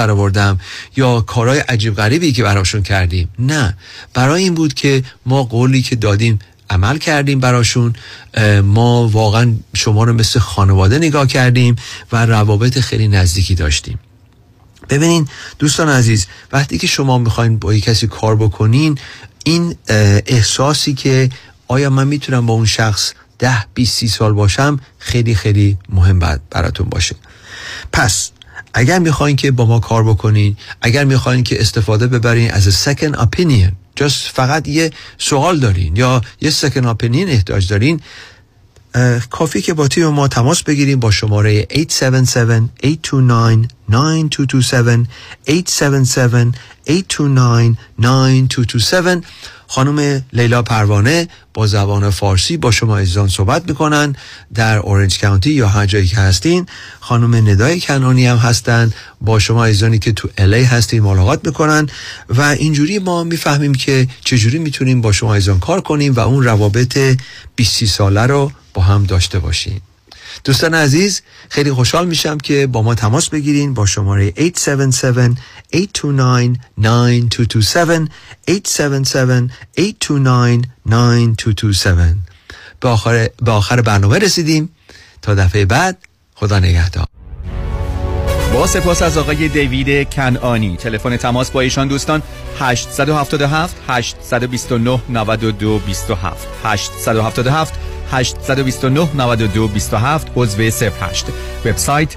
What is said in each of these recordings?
در آوردم یا کارهای عجیب غریبی که براشون کردیم؟ نه. برای این بود که ما قولی که دادیم عمل کردیم براشون ما واقعا شما رو مثل خانواده نگاه کردیم و روابط خیلی نزدیکی داشتیم. ببینین دوستان عزیز وقتی که شما می‌خواین با یک کسی کار بکنین این احساسی که آیا من می‌تونم با اون شخص ده 20 سی سال باشم خیلی خیلی مهم براتون باشه. پس اگر می‌خواین که با ما کار بکنین اگر می‌خواین که استفاده ببرین از second opinion just فقط یه سوال دارین یا یه second opinion احتاج دارین کافی که با تیم ما تماس بگیریم با شماره 877-829-9227 877-829-9227 خانم لیلا پروانه با زبان فارسی با شما عزیزان صحبت می‌کنن در اورنج کانتی یا هر جایی که هستین. خانم ندای کنانی هم هستن. با شما عزیزانی که تو الی هستین ملاقات می‌کنن. و اینجوری ما می‌فهمیم که چجوری می‌تونیم با شما عزیزان کار کنیم و اون روابط 20 ساله رو با هم داشته باشیم. دوستان عزیز خیلی خوشحال میشم که با ما تماس بگیرین با شماره 877-829-9227 877-829-9227 به آخر, به آخر برنامه رسیدیم. تا دفعه بعد خدا نگهدار. سپاس از آقای دیوید کنانی تلفن تماس با ایشان دوستان 877 829 92 27 877 829 92 27 عضو 08 وبسایت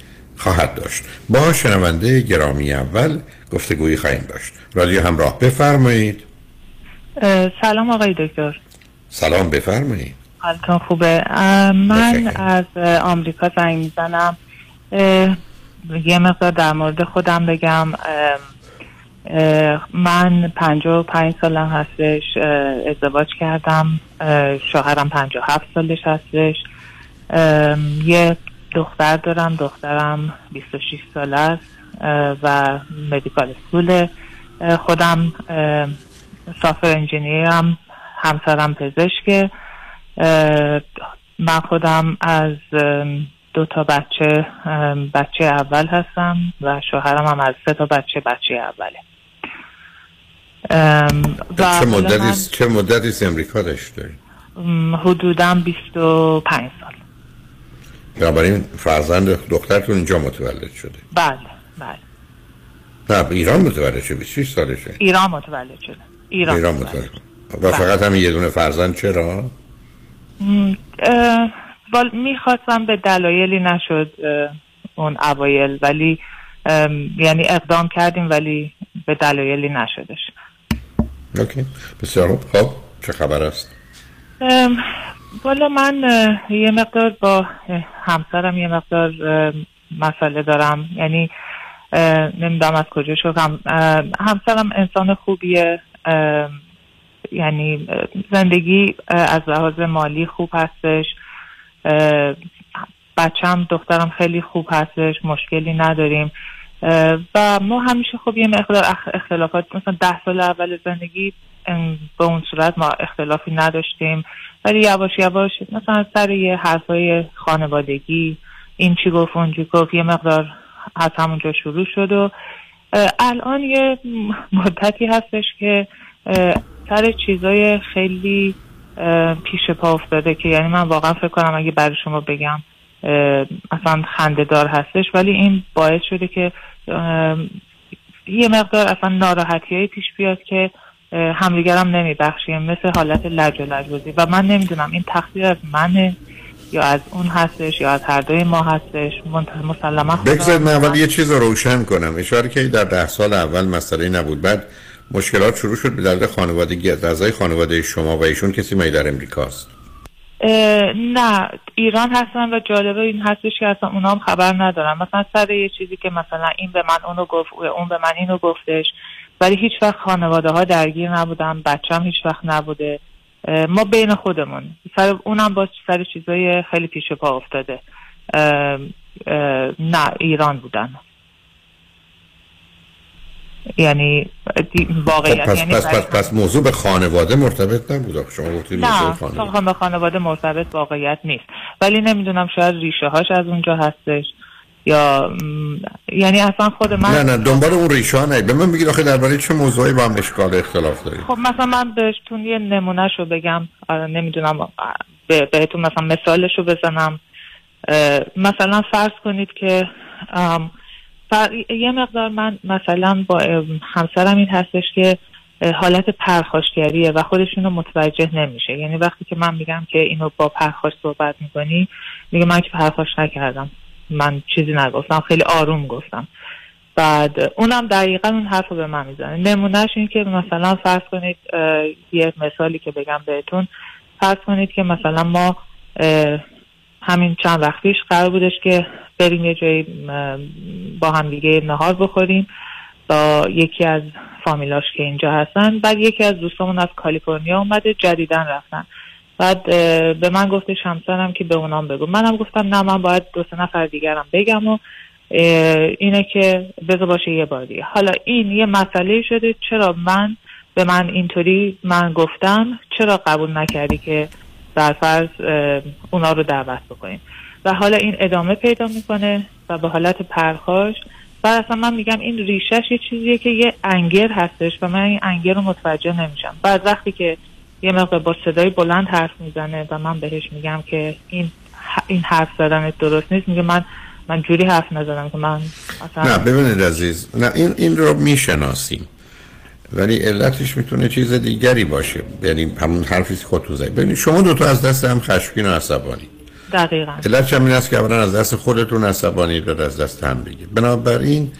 خواهد داشت. با شنونده گرامی اول گفتگویی خواهیم داشت. رادیو همراه بفرمایید. سلام آقای دکتر. سلام بفرمایید. حالتون خوبه؟ من از آمریکا زنگ می‌زنم. یه مقدار در مورد خودم بگم. من پنجاه و پنج سالم هستش. ازدواج کردم. شوهرم پنجاه هفت سالش هستش. یه دختر دارم دخترم 26 ساله است و مدیکال اسکول خودم سافر انجینیرم همسرم پزشکه من خودم از دو تا بچه بچه اول هستم و شوهرم هم از سه تا بچه بچه اوله. و چه مدتی چه مدتی امریکا داشته ام، حدوداً 25 سال. بنابراین فرزند دخترتون اینجا متولد شده. بله بله. نه ایران متولد شده 26 سالشه ایران متولد شده. ایران, ایران متولد متولد و فقط همین یه دونه فرزند چرا؟ می‌خواستم به دلایلی نشد اون اوایل ولی یعنی اقدام کردیم ولی به دلایلی نشدش. اوکی. بسیار خب چه خبر است؟ والا من یه مقدار با همسرم یه مقدار مسئله دارم. یعنی نمی‌دونم از کجا شدم اه، همسرم انسان خوبیه. یعنی زندگی از لحاظ مالی خوب هستش. بچم دخترم خیلی خوب هستش. مشکلی نداریم. و ما همیشه خب یه مقدار اخ- اختلافات مثلا ده سال اول زندگی به اون صورت ما اختلافی نداشتیم. ولی یواش یواش مثلا سر یه حرفای خانوادگی این چی گفت اون چی گفت یه مقدار از همونجا شروع شد و الان یه مدتی هستش که سر چیزای خیلی پیش پا افتاده که یعنی من واقعا فکر کنم اگه برای شما بگم اصلا خندهدار هستش. ولی این باعث شده که یه مقدار اصلا ناراحتی پیش بیاد که همدیگرم نمیبخشیم. مثل حالت لج و لجبازی. و من نمی‌دونم این تقصیر از منه یا از اون هستش یا از هر دوی ما هستش. مسلما بگذارید من اول یه چیز رو روشن کنم. اشاره که در ده سال اول مسئله نبود. بعد مشکلات شروع شد به دلیل خانوادگی از اعضای خانواده شما و ایشون کسی می در امریکاست نه. ایران هستن و جالبه این هستش که اصلا اونا هم خبر ندارن. مثلا سر یه چیزی که مثلا این به من اونو گفت اون به من اینو گفتش. ولی هیچ وقت خانواده ها درگیر نبودن بچم هیچ وقت نبوده. ما بین خودمون. سر اونم با سر چیزای خیلی پیش پا افتاده. اه، اه، نه ایران بودن. یعنی دی- خب واقعیت پس یعنی پس پس, پس موضوع به خانواده مرتبط نبود. شما گفتید نه خانواده. به خانواده مرتبط واقعیت نیست. ولی نمی‌دونم شاید ریشه هاش از اونجا هستش. یا یعنی اصلا خود من نه نه دنبال اون ریشه ها به من بگید آخه درباره چه موضوعی با هم اشکال اختلاف دارید؟ خب مثلا من بهتون یه نمونه رو بگم. آره، نمی‌دونم به- بهتون مثلا مثالش رو بزنم. مثلا فرض کنید که یه مقدار من مثلا با همسرم این هستش که حالت پرخاشگریه و خودشون رو متوجه نمیشه. یعنی وقتی که من میگم که اینو با پرخاش صحبت می‌کنی میگه من که پرخاش نکردم. من چیزی نگفتم خیلی آروم گفتم. بعد اونم دقیقا اون حرف رو به من می‌زنه. نمونهش این که مثلا فرض کنید یه مثالی که بگم بهتون. فرض کنید که مثلا ما همین چند وقت پیش قرار بودش که بریم یه جایی با هم دیگه نهار بخوریم. با یکی از فامیلاش که اینجا هستن. بعد یکی از دوستامون از کالیفرنیا اومده جدیدن رفتن. بعد به من گفتش همسرم که به اونام بگو. منم گفتم نه من باید دو سه نفر دیگرم بگم و اینه که بذار باشه یه بار دیگه. حالا این یه مسئله شده چرا من به من اینطوری من گفتم؟ چرا قبول نکردی که در اونا رو دعوت بکنیم؟ و حالا این ادامه پیدا می‌کنه و به حالت پرخاش. و اصلا من میگم این ریشش یه چیزیه که یه انگر هستش و من این انگر رو متوجه نمیشم. بعد وقتی که یه مقدار با صدای بلند حرف می‌زنه و من بهش میگم که این این حرف زدن درست نیست. میگه من من جوری حرف نزدم که من نه ببینید عزیز نه این این رو می‌شناسیم. ولی علتش می‌تونه چیز دیگری باشه. یعنی همون حرفی که خودتون زدید. ببینید شما دو تا از دست هم خشمگین و عصبانی. دقیقا. علتش هم این است که اولا از دست خودتون عصبانی و از دست هم دیگه بنابراین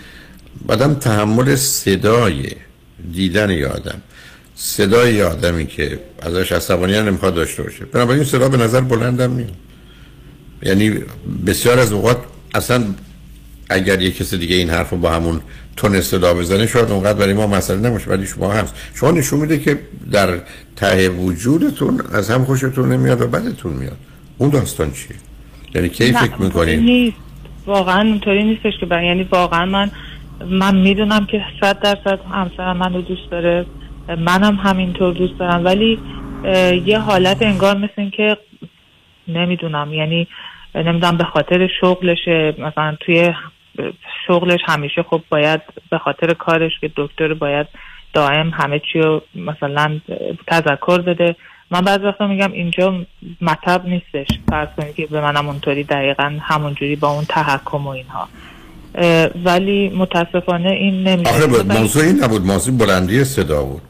آدم تحمل صدای دیدن یه آدم. صدای آدمی که ازش عصبانی هم نمی‌خواد داشته باشه. بنابراین صدا به نظر بلندم میاد. یعنی بسیار از اوقات اصلا اگر یه کسی دیگه این حرف رو با همون تون صدا بزنه شاید اونقدر برای ما مسئله نمیشه ولی شما هست. شما نشون میده که در ته وجودتون از هم خوشتون نمیاد و بدتون میاد. اون داستان چیه؟ یعنی کی فکر می‌کنین واقعا اونطوری نیستش که بر... یعنی واقعا من من می‌دونم که صد درصد همسرم منو دوست داره. منم همینطور دوست دارم. ولی یه حالت انگار مثل این که نمی‌دونم. یعنی نمی‌دونم به خاطر شغلشه مثلا توی شغلش همیشه خب باید به خاطر کارش که دکتر باید دائم همه چی رو مثلا تذکر بده. من بعضی وقتا میگم اینجا مطب نیستش. فرض کنید که به منم اونطوری دقیقا همونجوری با اون تحکم و اینها. ولی متاسفانه این نمیشه. آخه ب- موضوع این نبود. موضوع بلندی صدا بود.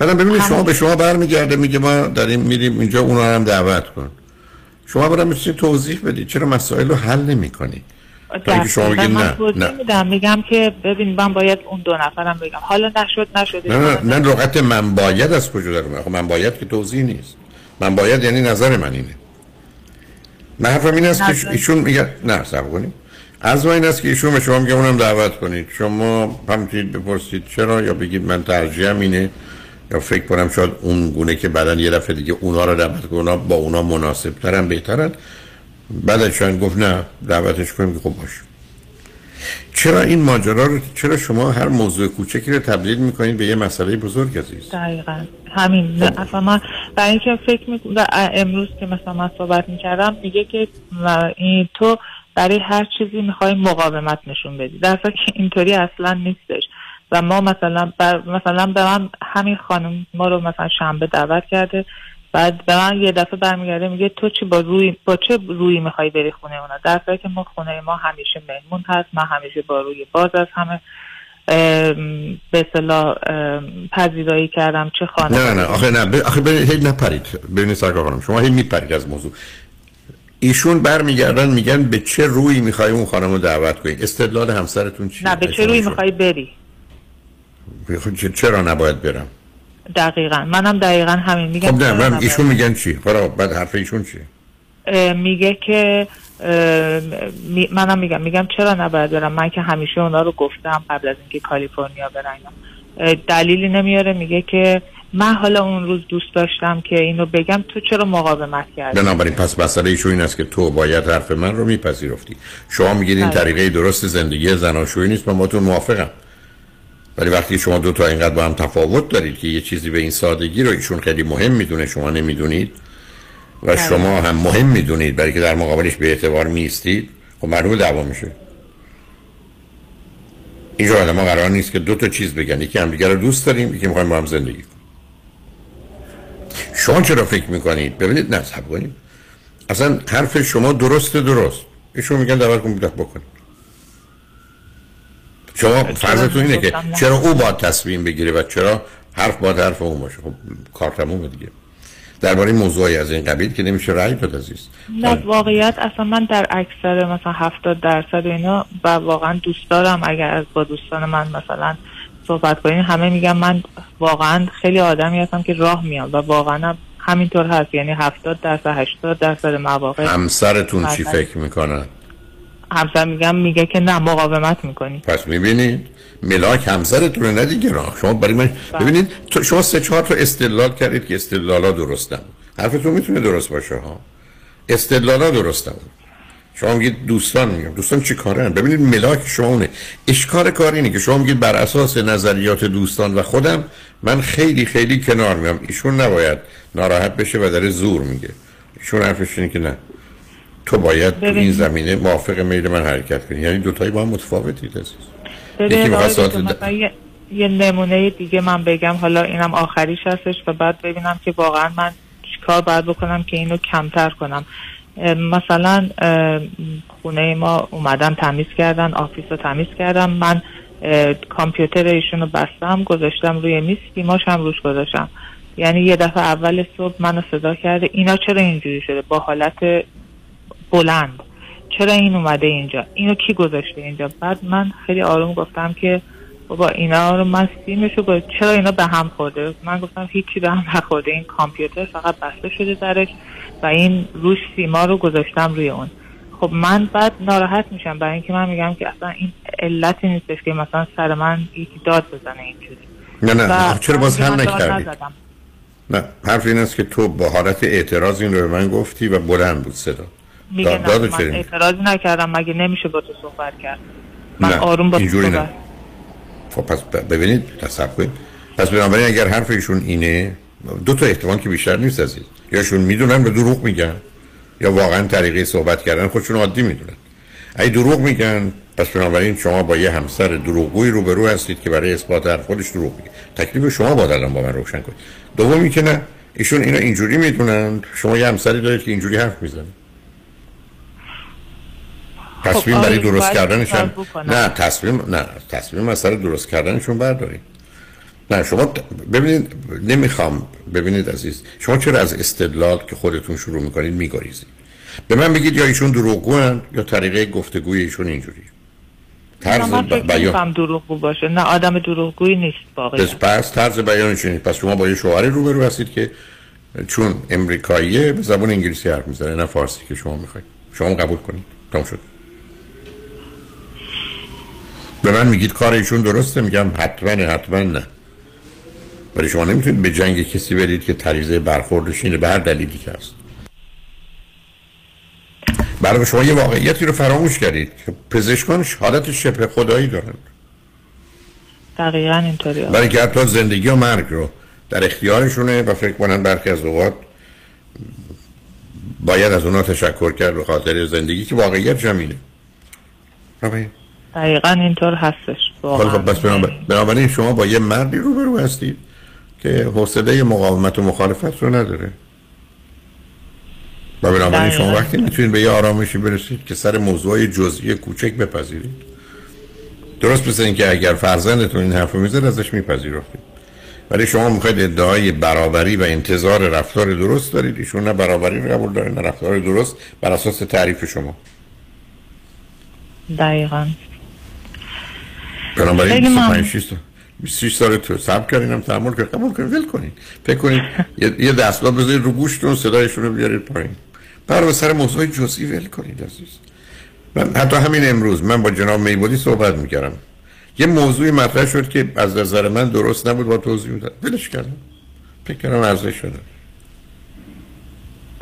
بعدم ببینید شما به شما برمیگرده میگه ما داریم میریم اینجا اونا هم دعوت کن. شما برام می‌تونید توضیح بدید چرا مسائل رو حل نمی کنید که شما بگید نه نه. میدم. میگم که ببین من باید اون دو نفرم بگم. حالا نشد نشد. نه نه نه لغت من باید از کجا در اومد؟ خب من باید که توضیح نیست. من باید یعنی نظر من اینه. من حرفم این است که ایشون میگه نه صبر کنیم از این است که ایشون به شما میگه اونم دعوت کنید. شما هم می‌تونید بپرسید چرا یا بگید من ترجیحم اینه. یا فکر کنم شاید اون گونه که بعدا یه دفعه دیگه اونا رو دعوت کنم با اونا مناسب ترن بهترن. بعد شاید گفت نه دعوتش کنیم که خب باشه چرا این ماجرا رو چرا شما هر موضوع کوچکی رو تبدیل می‌کنید به یه مسئله بزرگ عزیز؟ دقیقا. همین. نه، اصلا من برای اینکه فکر می‌کنم امروز که مثلا من صحبت می‌کردم میگه که این تو برای هر چیزی می‌خوای مقاومت نشون بدی. در که اینطوری اصلا نیستش. و ما مثلا بر مثلا به من همین خانم ما رو مثلا شنبه دعوت کرده. بعد به من یه دفعه برمیگرده میگه تو چی با روی با چه روی می‌خوای بری خونه اونا؟ در حالی که ما خونه ما همیشه مهمون هست من همیشه با روی باز از همه. به اصطلاح پذیرایی کردم چه خانه نه نه آخه نه. آخه ببینید هی نپرید. ببینید سرکار خانم شما هی میپرید از موضوع. ایشون برمیگردن میگن به چه روی می‌خوای اون خانم رو دعوت کنید استدلال همسرتون چیه؟ نه به چه روی می‌خوای بری؟ چرا نباید برم؟ دقیقا. منم دقیقا همین. میگم خب نه من؟ ایشون میگن چی؟ حالا بعد حرف ایشون اه، میگه که می- منم میگم میگم چرا نباید برم؟ من که همیشه اونا رو گفتم قبل از اینکه کالیفرنیا برم دلیلی نمیاره. میگه که من حالا اون روز دوست داشتم که اینو بگم. تو چرا مقاومت کردی؟ بنابراین پس مسئله ایشون این است که تو باید حرف من رو میپذیرفتی. شما میگید این بله. طریقه درست زندگی زناشویی نیست. من با تو موافقم. ولی وقتی شما دو تا اینقدر با هم تفاوت دارید که یه چیزی به این سادگی رو ایشون خیلی مهم می‌دونه شما نمی‌دونید و شما هم مهم می‌دونید برای که در مقابلش به اعتبار میستید خب معلومه دعوا میشه. اینجا آدم ما قرار نیست که دو تا چیز بگن یکی هم دیگر رو دوست داریم یکی می‌خوایم با هم زندگی کنیم. شما چرا فکر می‌کنید؟ ببینید نه کنید. اصلا حرف شما درست درست. ایشون میگن دعوت کن بکنید شما فرضتون اینه که؟ چرا او باید تصمیم بگیره و چرا حرف باید حرف اون باشه؟ خب کار تمومه دیگه. درباره موضوعی از این قبیل که نمیشه رأی داد عزیز. نه واقعیت اصلا من در اکثر مثلا هفتاد درصد و اینا و واقعا دوست دارم اگر از با دوستان من مثلا صحبت کنین همه میگن من واقعا خیلی آدمی هستم که راه میام و واقعا هم همینطور هست. یعنی هفتاد درصد هشتاد درصد مواقع همسرتون چی. فکر می‌کنن؟ همسر میگم میگه که نه مقاومت می‌کنی. پس می‌بینید ملاک همسرتون نه دیگه را شما برای من ببینید تو شما سه چهار تا استدلال کردید که استدلالا درست نبود. حرفتون می‌تونه درست باشه ها؟ استدلالا درست نبود. شما میگید دوستان میگم. دوستان چی کارن؟ ببینید ملاک شما اونه. اشکار کار اینه که شما میگید بر اساس نظریات دوستان و خودم من خیلی خیلی کنار میام. ایشون نباید ناراحت بشه و داره زور میگه. ایشون حرفش اینه که نه. تو باید تو این. زمینه موافق میل من حرکت کنی. یعنی دوتایی با هم متفاوتید عزیز یکی ساعت یه, نمونه دیگه من بگم. حالا اینم آخریش هستش و بعد ببینم که واقعا من چیکار باید بکنم که اینو کمتر کنم. مثلا خونه ما اومدن تمیز کردن office رو تمیز کردم من کامپیوتر ایشون رو بستم گذاشتم روی میز سیماش هم روش گذاشتم. یعنی یه دفعه اول صبح منو صدا کرده. اینا چرا اینجوری شده؟ با حالت بلند. چرا این اومده اینجا؟ اینو کی گذاشته اینجا؟ بعد من خیلی آروم گفتم که بابا اینا رو من سیمشو گذاشت چرا اینا به هم خورده؟ من گفتم هیچی به هم نخورده. این کامپیوتر فقط بسته شده درش و این روش سیما رو گذاشتم روی اون. خب من بعد ناراحت میشم. برای اینکه من میگم که اصلا این علتی نیستش که مثلا سر من یکی داد بزنه اینجوری. نه نه. و چرا باز هم نکردی. نه حرف این است که تو با حالت اعتراض این رو به من گفتی و بلند بود صدا. میگه نه من؟ اعتراضی نکردم مگه نمیشه با تو صحبت کرد؟ من نه، آروم با تو اینجوری نه. صحبت خب پس ببینید تصب کنید. پس بنابراین اگر حرف ایشون اینه دو تا احتمال که بیشتر نیست از این. یاشون می‌دونن به دروغ میگن. یا واقعا طریقه صحبت کردن خودشون عادی می‌دونن. اگه دروغ میگن پس بنابراین شما با یه همسر دروغگویی روبرو هستید که برای اثبات هر خودش دروغ میگه. تکلیف شما با الان با من روشن کنید. دومی که نه ایشون اینا اینجوری می‌دونن. شما یه همسری دارید که اینجوری حرف می‌زنه تصمیم خب، برای آره، درست بکنم. نه تصمیم نه تصمیم مسئله درست کردنشون بردارید. نه شما ببینید نمی‌خوام ببینید عزیز شما چرا از استدلال که خودتون شروع می‌کنید میگریزید؟ به من بگید یا ایشون دروغگوان یا طریقه گفتگوی ایشون اینجوری. طرز بیان دروغگو باشه. نه آدم دروغگویی نیست واقعا. پس, طرز بیانش اینه پس شما با یه شوهری روبرو هستید که چون امریکاییه به زبان انگلیسی حرف می‌زنه نه فارسی که شما می‌خواید. شما قبول کنید. تمام شد. به من میگید کار ایشون درسته؟ میگم حتما حتما نه. ولی شما نمی‌تونید به جنگ کسی برید که طریزه برخوردش اینه به هر دلیلی که هست. برای شما یه واقعیتی رو فراموش کردید. که پزشکان حالت شبه خدایی دارن. دقیقا اینطوری برای که حتی زندگی و مرگ رو در اختیارشونه و فکر کنن برخی از اوقات باید از اونا تشکر کرد به خاطر زندگی که واقعیت جمینه دقیقا اینطور هستش خب بس بنابر- بنابراین شما با یه مردی روبرو هستید که حوصله مقاومت و مخالفت رو نداره. و بنابراین شما. وقتی می‌تونید به یه آرامشی برسید که سر موضوع جزئی کوچک بپذیرید درست مثل اینکه اگر فرزندتون این حرف می‌زد ازش میپذیرفتید. ولی شما می‌خواید ادعای برابری و انتظار رفتار درست دارید. ایشون نه برابری رو قبول داره نه رفتار درست بر اساس تعریف شما. دقیقا. بنابراین. 25 6 سال 26 سال تو صبر کردینم تحمل کرد قبول کنید ول کنید فکر کنید یه, دستگاه بذارید رو گوشتون صدایشون رو بیارید پایین. بر به سر موضوع جزئی ول کنید عزیز. من حتی همین امروز من با جناب میبودی صحبت می‌کردم. یه موضوعی مطرح شد که از نظر من درست نبود با توضیح می‌داد ولش کردم. فکر کردم ارزش شده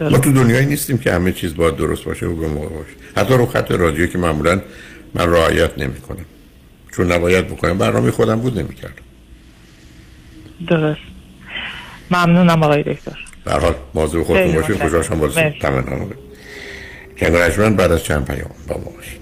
ما تو دنیایی نیستیم که همه چیز باید درست باشه و به موقع باشه. حتی رو خط رادیو که معمولا من رعایت نمی کنم چون نباید بکنم برنامه خودم بود نمی کردم درست ممنونم آقای دکتر به هر حال موضوع خودتون باشید. خوشحال شدم مرسی. بازی تمام کنگرشمن بعد از چند پیام با ما باشید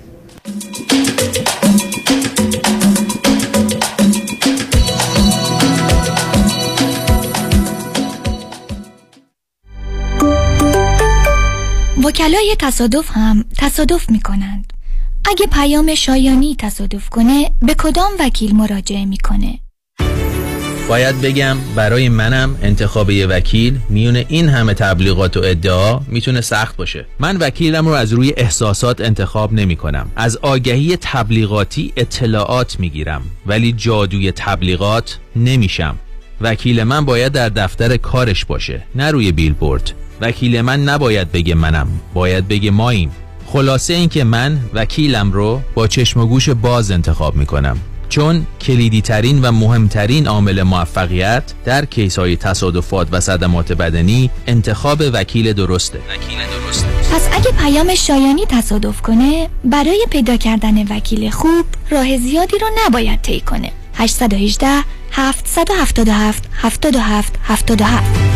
وکلای تصادف هم تصادف می کنند. اگه پیام شایانی تصادف کنه به کدام وکیل مراجعه می‌کنه؟ باید بگم برای منم انتخاب یه وکیل میونه این همه تبلیغات و ادعا می‌تونه سخت باشه. من وکیلم رو از روی احساسات انتخاب نمی کنم از آگهی تبلیغاتی اطلاعات می‌گیرم ولی جادوی تبلیغات نمیشم. وکیل من باید در دفتر کارش باشه نه روی بیلبورد. وکیل من نباید بگه منم باید بگه ماییم. خلاصه اینکه من وکیلم رو با چشم و گوش باز انتخاب می‌کنم. چون کلیدی ترین و مهمترین عامل موفقیت در کیس های تصادفات و صدمات بدنی انتخاب وکیل درسته. وکیل درسته. پس اگه پیام شایانی تصادف کنه برای پیدا کردن وکیل خوب راه زیادی رو نباید طی کنه. 818 777 77 77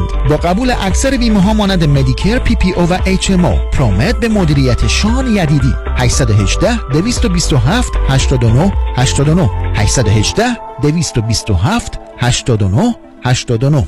با قبول اکثر بیمه ها مانند مدیکر پی پی او و اچ ام او پرومت به مدیریت شان یدیدی. 818 227 89 89 818 227 89 89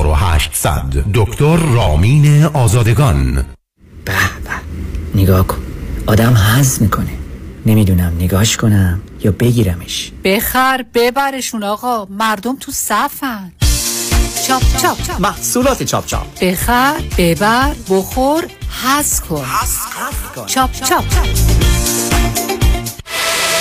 4800 دکتر رامین آزادگان. به به. نگاه کن. آدم حز می‌کنه. نمی‌دونم نگاش کنم یا بگیرمش. بخر ببرشون آقا. مردم تو صفن. چاپ چاپ محصولات چاپ چاپ. بخر ببر بخور حز کن. چاپ چاپ.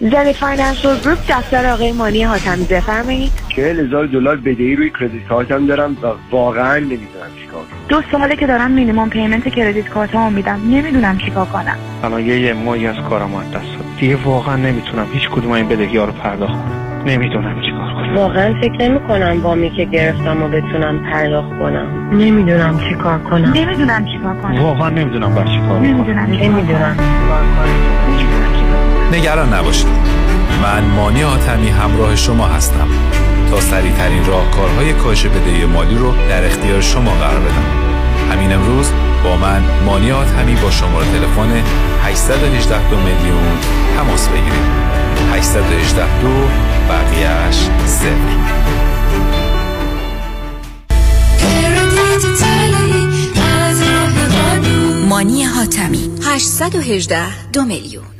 زنی Financial Group دفتر آقای مانی حاتمی بفرمایید. چهل هزار دلار بدهی روی credit card م دارم و واقعا نمی‌دونم چیکار دو ساله که دارم minimum payment credit card مو میدم. نمی‌دونم چیکار کنم. الان یه یه ماهی از کارم از دست داد دیگه واقعا نمی‌تونم هیچ کدوم این بدهی ها رو پرداخت کنم. نمی‌دونم چیکار کنم. واقعا فکر نمی کنم وامی که گرفتم و بتونم پرداخت کنم. نمی‌دونم چیکار کنم. نمی‌دونم چیکار کنم. واقعا نمی‌دونم باید چیکار کنم. نمی‌دونم نمی‌دونم نگران نباشید. من مانی آتمی همراه شما هستم تا سریع ترین راهکارهای کاهش بدهی مالی رو در اختیار شما قرار بدم. همین امروز با من مانی آتمی با شماره تلفن 818 دو میلیون تماس بگیرید. 818 دو بقیهش صفر. مانی حاتمی 818 دو میلیون.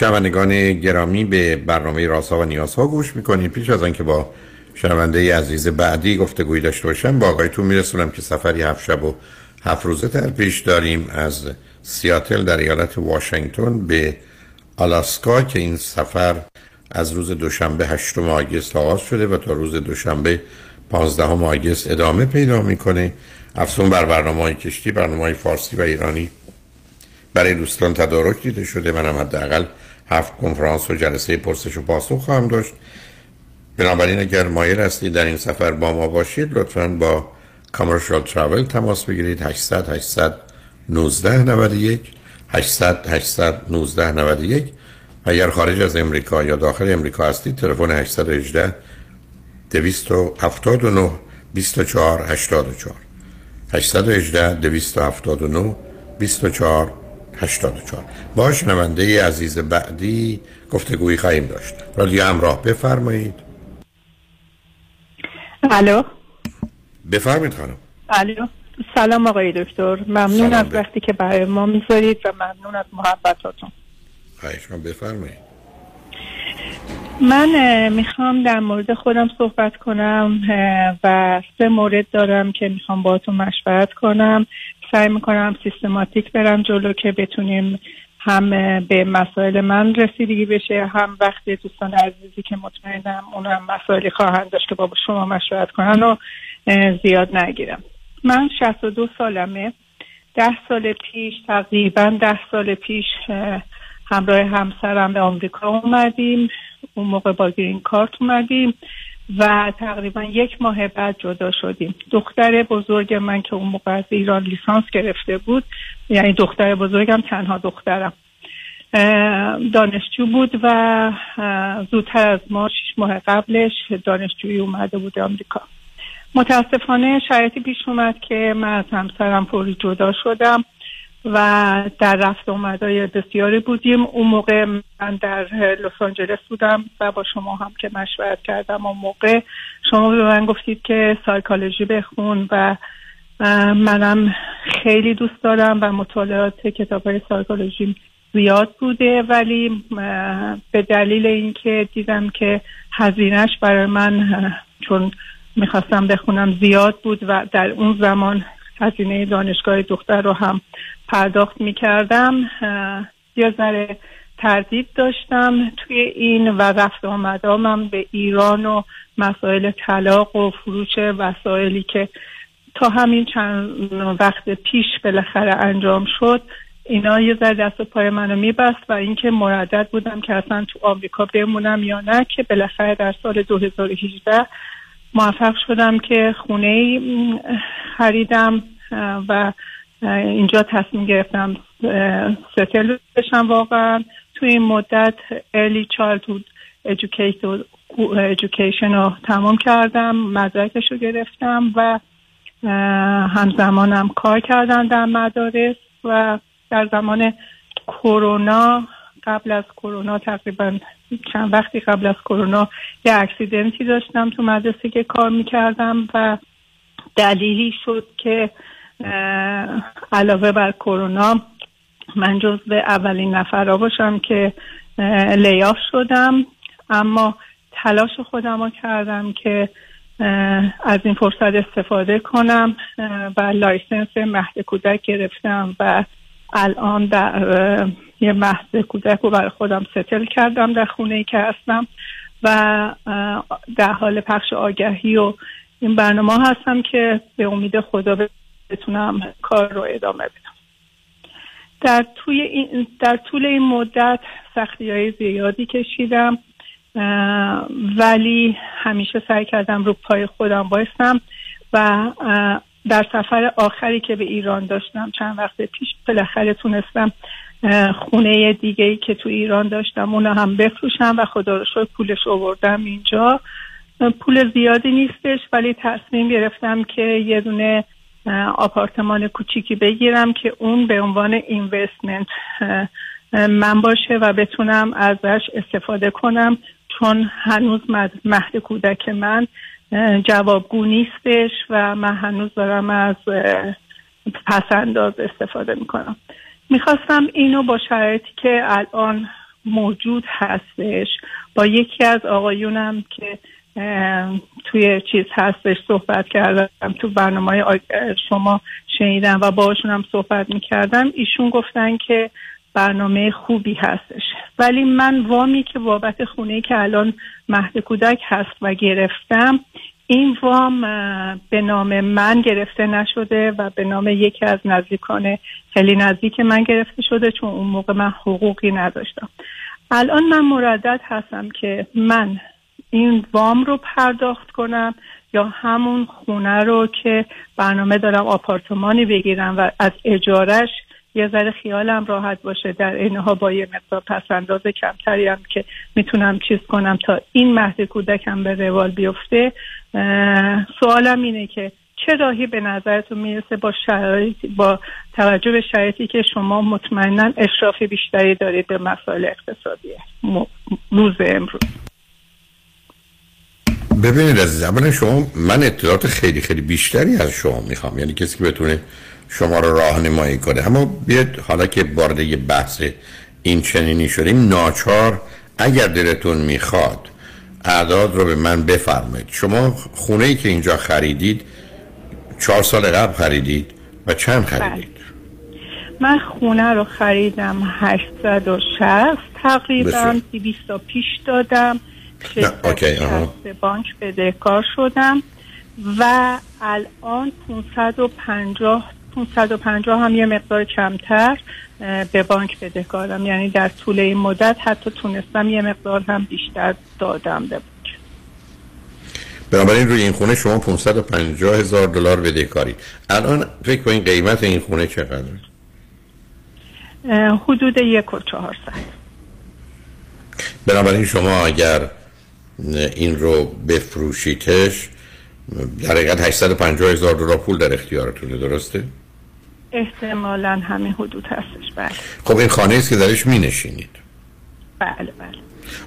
شنوندگان گرامی به برنامه راسا و نیازها گوش می‌کنید پیش از آنکه با شنونده عزیز بعدی گفتگوی داشته باشم با آقایتون میرسونم که سفری هفت شب و هفت روزه در پیش داریم از سیاتل در ایالت واشنگتن به آلاسکا که این سفر از روز دوشنبه هشتم آگست آغاز شده و تا روز دوشنبه 15 آگست ادامه پیدا می‌کنه. افزون بر برنامه های کشتی برنامه های فارسی و ایرانی برای دوستان تدارک دیده شده منم حداقل هفت کنفرانس و جلسه پرسش و پاسخ خواهم داشت. بنابراین اگر مایل هستید در این سفر با ما باشید لطفا با کامرشال تراول تماس بگیرید. 800 800 19 91 800 800 19 91 اگر خارج از امریکا یا داخل امریکا هستید تلفن 818 279 24 84 818 279 24 84 با شنونده عزیز بعدی گفتگویی خواهیم داشت. رادیو همراه بفرمایید. الو؟ بفرمایید خانم. الو؟ سلام آقای دکتر. ممنون از وقتی که برای ما می‌ذارید و ممنون از محبتاتون. خواهش من بفرمایید. من می‌خوام در مورد خودم صحبت کنم و سه مورد دارم که می‌خوام باهاتون مشورت کنم. سعی می‌کنم سیستماتیک برم جلو که بتونیم هم به مسائل من رسیدگی بشه هم وقتی دوستان عزیزی که مطمئنم اون هم مسائلی خواهند داشت که با شما مشورت کنن و زیاد نگیرم. من 62 سالمه. ده سال پیش تقریبا ده سال پیش همراه همسرم به آمریکا اومدیم. اون موقع با گرین کارت اومدیم. و تقریبا یک ماه بعد جدا شدیم. دختر بزرگ من که اون موقع از ایران لیسانس گرفته بود یعنی دختر بزرگم تنها دخترم. دانشجو بود و زودتر از ما شش ماه قبلش دانشجویی اومده بود آمریکا. متاسفانه شرایطی پیش اومد که من از همسرم فوری جدا شدم. و در رفت آمدهای بسیاری بودیم. اون موقع من در لس آنجلس بودم و با شما هم که مشورت کردم اون موقع. شما به من گفتید که سایکالوژی بخون و منم خیلی دوست دارم و مطالعات کتاب های سایکولوژی زیاد بوده ولی به دلیل اینکه دیدم که هزینهش برای من چون می‌خواستم بخونم زیاد بود و در اون زمان هزینه دانشگاه دختر رو هم پرداخت می‌کردم. یه ذره تردید داشتم توی این و رفت آمدامم به ایران و مسائل طلاق و فروش وسایلی که تا همین چند وقت پیش بالاخره انجام شد اینا یه ذره دست و پای منو میبست و اینکه مردد بودم که اصلا تو آمریکا بمونم یا نه که بالاخره در سال 2018 موفق شدم که خونه خریدم و اینجا تصمیم گرفتم ستل بشم واقعا. تو این مدت early childhood education رو تمام کردم مدرکش رو گرفتم و همزمانم کار کردم در مدارس و در زمان کرونا قبل از کرونا تقریبا چند وقتی قبل از کرونا یه اکسیدنتی داشتم تو مدرسه که کار می‌کردم و دلیلی شد که علاوه بر کرونا من جز به اولین نفرها باشم که لیاف شدم. اما تلاش خودم کردم که از این فرصت استفاده کنم و license مهد کودک گرفتم و الان در یه مهد کودک رو برای خودم settle کردم در خونه ای که هستم و در حال پخش آگهی و این برنامه هستم که به امید خدا بتونم کار رو ادامه بدم. در, توی این در طول این مدت سختی های زیادی کشیدم ولی همیشه سعی کردم رو پای خودم بایستم و در سفر آخری که به ایران داشتم چند وقت پیش بالاخره تونستم خونه دیگه ای که تو ایران داشتم اونو هم بفروشم و خدا رو شد پولش آوردم اینجا. پول زیادی نیستش ولی تصمیم گرفتم که یه دونه آپارتمان کوچیکی بگیرم که اون به عنوان اینوستمنت من باشه و بتونم ازش استفاده کنم. چون هنوز مهد کودک من جوابگو نیستش و من هنوز دارم از پسنداز استفاده می‌کنم. می‌خواستم اینو با شرایطی که الان موجود هستش با یکی از آقایونم که توی چیز هستش صحبت کردم تو برنامه شما شنیدم و باشون هم صحبت می‌کردم ایشون گفتن که برنامه خوبی هستش. ولی من وامی که بابت خونه که الان مهد کودک هست و گرفتم این وام به نام من گرفته نشده و به نام یکی از نزدیکان خیلی نزدیک من گرفته شده چون اون موقع من حقوقی نداشتم. الان من مردد هستم که من این وام رو پرداخت کنم یا همون خونه رو که برنامه دارم آپارتمانی بگیرم و از اجارش یه ذره خیالم راحت باشه. در اینها با یه مقدار پسنداز کمتری هم که می‌تونم چیز کنم تا این مهد کودکم به روال بیفته. سوالم اینه که چه راهی به نظرتون می‌رسه با شرایط با توجه به شرایطی که شما مطمئنا اشراف بیشتری دارید به مسائل اقتصادی روز امروز؟ ببینید از زمان شما من اطلاعات خیلی خیلی بیشتری از شما می‌خوام. یعنی کسی که بتونه شما رو راهنمایی کنه. اما بیاد حالا که وارد بحث این چنینی شدیم ناچار اگر دلتون می‌خواد اعداد رو به من بفرمایید. شما خونه ای که اینجا خریدید چهار سال قبل خریدید و چند خریدید؟ بله. من خونه رو خریدم 860 تقریبا 200 پیش دادم. نه بانک بده کار شدم و الان 550 550 هم یه مقدار کمتر به بانک بدهکارم. یعنی در طول این مدت حتی تونستم یه مقدار هم بیشتر دادم به بانک. بنابراین روی این خونه شما 550 هزار دلار بدهکاری. الان فکر کنین قیمت این خونه چقدره؟ اه، حدود یک و چهارصد بنابراین شما اگر این رو بفروشیتش در حقیقت 850 هزار دلار پول در اختیارتونه درسته؟ احتمالا همین حدود هستش. بله. خب این خانه است که درش می نشینید بله بله.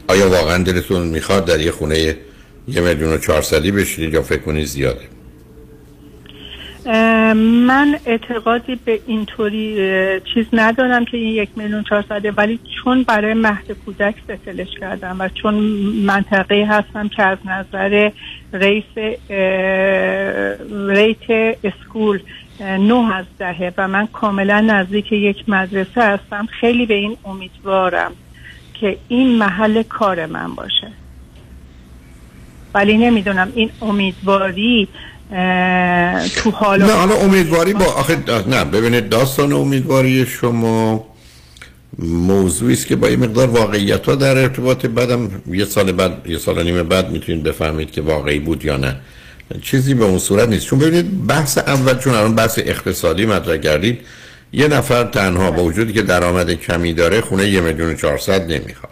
آیا واقعا دلتون می‌خواد در یه خونه یه میلیون و چهارصدی بشینید یا فکر کنید زیاده؟ من اعتقادی به اینطوری چیز ندارم که این یک میلیون چهارصده ولی چون برای مهد کودک settle ش کردم و چون منطقه هستم که از نظر ریس rate school نه از دهه و من کاملا نزدیک یک مدرسه هستم. خیلی به این امیدوارم که این محل کار من باشه. ولی نمی‌دونم این امیدواری تو حال نه حالا امیدواری با آخه نه ببینید داستان امیدواری شما موضوعی است که با یه مقدار واقعیت ها در ارتباط. بعدم یه سال بعد یه سال نیم بعد می‌تونید بفهمید که واقعی بود یا نه. چیزی به اون صورت نیست. چون ببینید بحث اول چون الان بحث اقتصادی مطرح کردید یه نفر تنها با وجودی که درآمد کمی داره خونه یه میلیون چهارصد نمی‌خواد.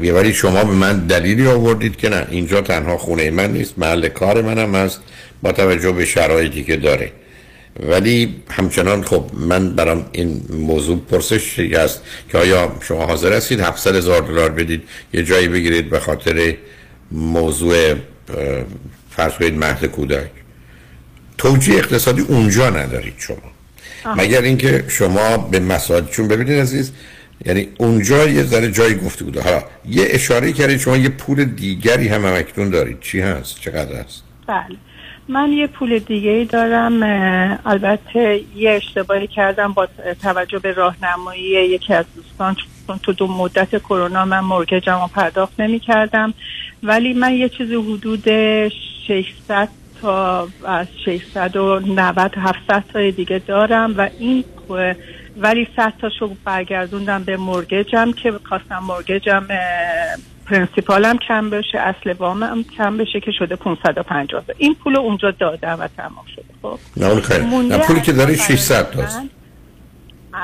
ولی شما به من دلیلی آوردید که نه اینجا تنها خونه من نیست محل کار منم هست با توجه به شرایطی که داره. ولی همچنان خب من برام این موضوع پرسشی است که آیا شما حاضر هستید 700 هزار دلار بدید یه جایی بگیرید به خاطر موضوع فرض کنید مهد کودک. توجیه اقتصادی اونجا ندارید شما. مگر اینکه شما به مسائل چون ببینید عزیز یعنی اونجا یه ذره جایی گفته بوده. حالا یه اشاره کردید شما یه پول دیگری هم همکنون دارید. چی هست؟ چقدر هست؟ بله. من یه پول دیگه ای دارم البته یه اشتباهی کردم با توجه به راهنمایی یکی از دوستان چون تو دو مدت کرونا من مورگجم رو پرداخت نمی کردم ولی من یه چیزی حدود 600 تا از 690 700 تا دیگه دارم و این ولی 100 تاشو برگردوندم به مورگجم که خواستم مورگجم اه، پرنسیپالم کم بشه اصل وامم کم بشه که شده 550 این پول اونجا دادم و تمام شده. خب. نه خیلی نه پولی که داری از 600 تاست.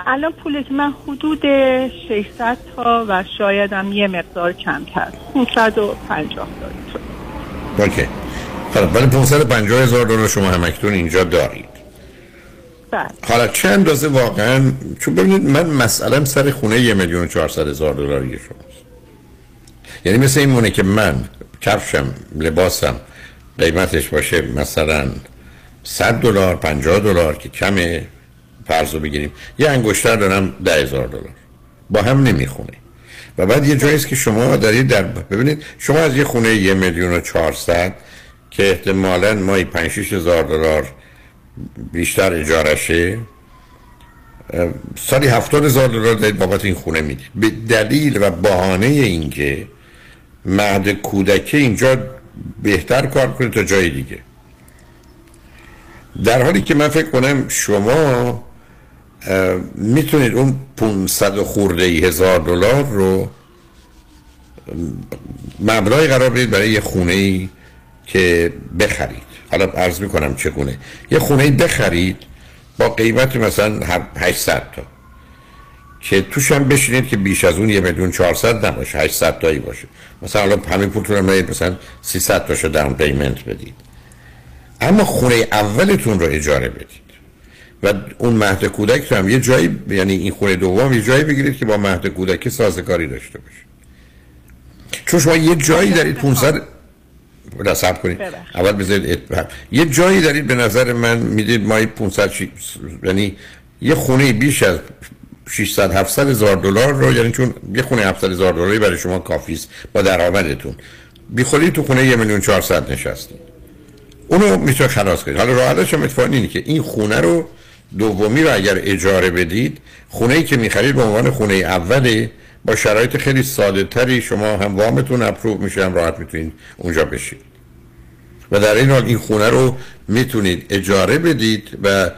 الان پولی که من حدود 600 تا و شایدم یه مقدار کمتر. 550 تا اوکی. ولی 550 هزار دلار شما همکنون اینجا دارید. بله. حالا چه اندازه واقعا؟ چون ببینید من مسئلم سر خونه یه میلیون و چهارصد هزار دلاری شماست. یعنی مثل این مونه که من کفشم لباسم قیمتش باشه مثلا 100 دلار 50 دلار که کمه فرض رو بگیریم. یه انگشتر دارم ده هزار دلار. با هم نمی‌خونه. و بعد یه جایی که شما دارید در ببینید شما از یه خونه یه میلیون و چهارصد که احتمالاً مایی 5 6 هزار دلار بیشتر اجارشه. سالی هفتاد هزار دلار دارید بابت این خونه می‌دید به دلیل و بهانه اینکه مهد کودکی اینجا بهتر کار کنه تا جای دیگه. در حالی که من فکر کنم شما می‌تونید اون 500 و خورده ای هزار دلار رو مبلغی قرار بدید برای یه خونه ای که بخرید. حالا عرض می‌کنم چگونه. یه خونه بخرید با قیمت مثلا هر- 800 تا. که توش هم بشینید که بیش از اون یه میلیون 400 نباشه 800 تایی باشه. مثلا حالا همین پولتون هم ندید مثلا 300 تاشو داون پیمنت بدید. اما خونه اولتون رو اجاره بدید. و اون مهد کودک رو هم یه جایی یعنی این خونه دوم یه جایی بگیرید که با مهد کودک سازگاری داشته باشه. چون شما یه جایی دارید 500 را سب کنید. اول بذارید یه جایی دارید به نظر من می‌دید مایی 500 شی- یعنی یه خونه بیش از 600 700 هزار دلار رو یعنی چون یه خونه 700 هزار دلاری برای شما کافی است با درآمدتون. بیخوری تو خونه یه میلیون 400 نشستید. اونو می‌تونه خلاص کنید. حالا راه حلش هم اتفاقی اینه که این خونه رو دومی رو اگر اجاره بدید خونه ای که می‌خرید به عنوان خونه اوله با شرایط خیلی ساده تری شما هم وامتون اپروو میشه هم راحت می‌تونید اونجا بشید. و در این حال این خونه رو می‌تونید اجاره بدید و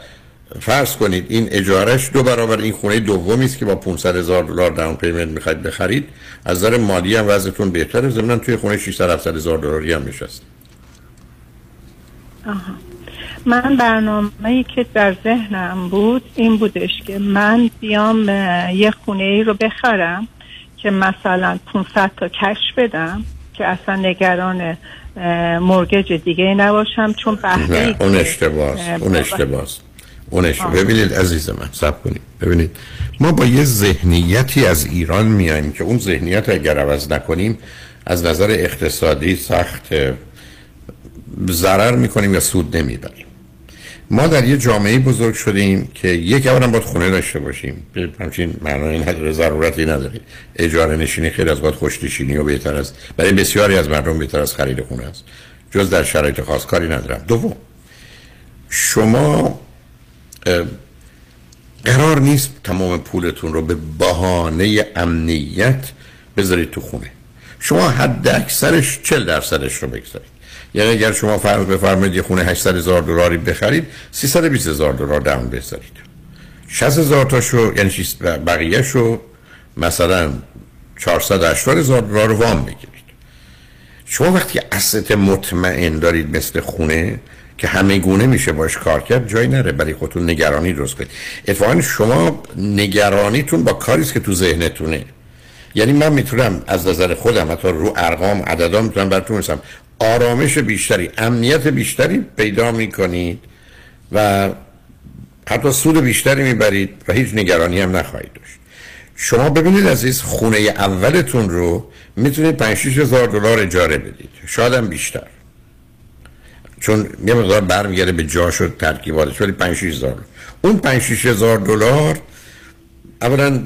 فرض کنید این اجارش دو برابر این خونه دومی است که با 500 هزار دلار داون پیمنت می‌خواید بخرید. از نظر مالی هم وضعتون بهتره. ضمن توی خونه 600 700 هزار دلاری هم نشست آها. من برنامه که در ذهنم بود این بودش که من بیام یه خونه ای رو بخرم. که مثلا 500 تا کش بدم که اصلا نگران مرگج دیگه نباشم چون نه اون اشتباس اون اشتباس اون اشتباس ببینید عزیز من سب کنید. ببینید ما با یه ذهنیتی از ایران میایم که اون ذهنیت اگر عوض نکنیم از نظر اقتصادی سخت ضرر می‌کنیم یا سود نمی‌بریم. ما در یه جامعه بزرگ شدیم که یک اولا باید خونه داشته باشیم. همچین معنای نداره ضرورتی نداره. اجاره نشینی خیلی از وقت خوشنشینی و بهتر است. برای بسیاری از مردم بهتر از خرید خونه است. جز در شرایط خاص کاری ندارم. دوم شما قرار نیست تمام پولتون رو به بهانه امنیت بذارید تو خونه. شما حد اکثرش 40 درصدش رو بگذارید. یعنی اگر شما فرض بفرمایید یه خونه 800 هزار دلاری بخرید 320 هزار دلار داون بذارید. 60 هزار تاشو یعنی شیست- بقیه شو مثلا 480 هزار دلار وام بگیرید شما وقتی اسست مطمئن دارید مثل خونه که همه گونه میشه باش کار کرد جایی نره برای خودتون نگرانی درست کنید. اتفاقا شما نگرانیتون با کاری که تو ذهنتونه. یعنی من می‌تونم از نظر خودم حتی رو ارقام عددا می‌تونم براتون برسم آرامش بیشتری امنیت بیشتری پیدا می‌کنید و حتی سود بیشتری می‌برید و هیچ نگرانی هم نخواهید داشت. شما ببینید عزیز خونه اولتون رو می‌تونید 5 هزار دلار اجاره بدید. شاید هم بیشتر. چون یه مقدار برمیگرده به جاش و ترکیباتش ولی 5 هزار. اون 5 هزار دلار اولا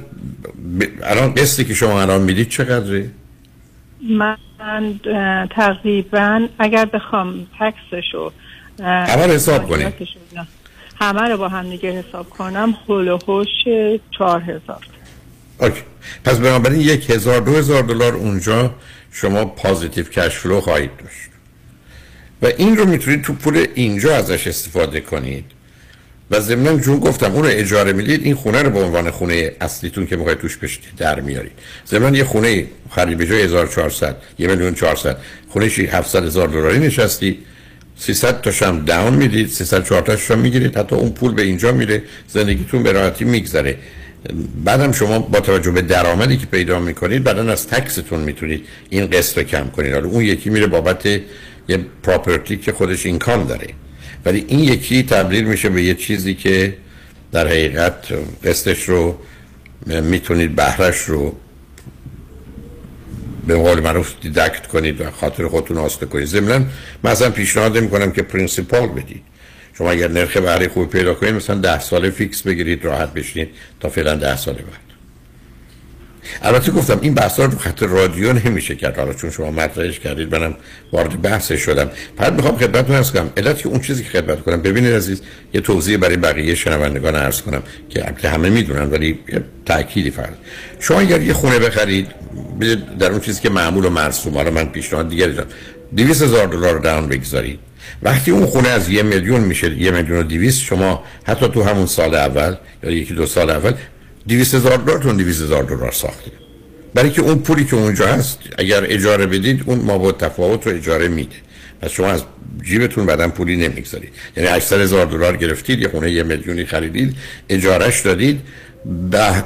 ب- الان قسطی که شما الان می‌دید چقدره؟ من تقریبا اگر بخوام تکسشو اه، اول حساب اینا، همه رو با هم دیگه حساب کنم هول و هوش چهار هزار. OK. پس بنابراین یک هزار دو هزار دلار اونجا شما positive cash flow خواهید داشت. و این رو می‌تونید تو پول اینجا ازش استفاده کنید. و ضمنا چون گفتم اون رو اجاره می‌دید این خونه رو به عنوان خونه اصلیتون که می‌خواید توش بشید در میارید. ضمنا یه خونه خرید به جای 1400 یه میلیون 400 خونه شی 700 هزار دلاری نشستی. 300 تاش هم داون می‌دید 300 4 تاش هم می‌گیرید حتی اون پول به اینجا میره زندگیتون به راحتی میگذره. بعدم شما با توجه به درآمدی که پیدا می‌کنید بعدا از تکستون می‌تونید این قسط رو کم کنید. حالا اون یکی میره بابت یه پراپرتی که خودش اینکام داره. ولی این یکی تبدیل میشه به یه چیزی که در حقیقت قسطش رو می‌تونید بهرش رو به قول معروف deduct کنید و خاطر خودتون آسوده کنید. من اصلا پیشنهاد می‌کنم که principal بدید. شما اگر نرخ بهره خوبی پیدا کنید مثلا ده ساله fix بگیرید راحت بشینید تا فعلا ده سال بعد. البته گفتم این بحث رو خط رادیو نمیشه کرد. حالا چون شما مطرحش کردید منم وارد بحثش شدم. بعد می‌خوام خدمتتون عرض کنم علت که اون چیزی که خدمت کنم. ببینید عزیز یه توضیح برای بقیه شنوندگان عرض کنم که البته همه می‌دونن ولی یه تأکیدی فرض شما اگر یه خونه بخرید در اون چیزی که معمول و مرسوم حالا من پیشنهاد دیگری دارم. 200 هزار دلار داون بگذارید. وقتی اون خونه از یه میلیون میشه یه میلیون و دیویست شما حتی تو همون سال اول یا یکی دو سال اول 200 هزار دلارتون 200 هزار دلار ساختید برای که اون پولی که اونجا هست اگر اجاره بدید اون ما با تفاوت رو اجاره میده. پس شما از جیبتون بعدا پولی نمی‌گذارید. یعنی 800 هزار دلار گرفتید یه خونه یه میلیونی خریدید اجارهش دادید به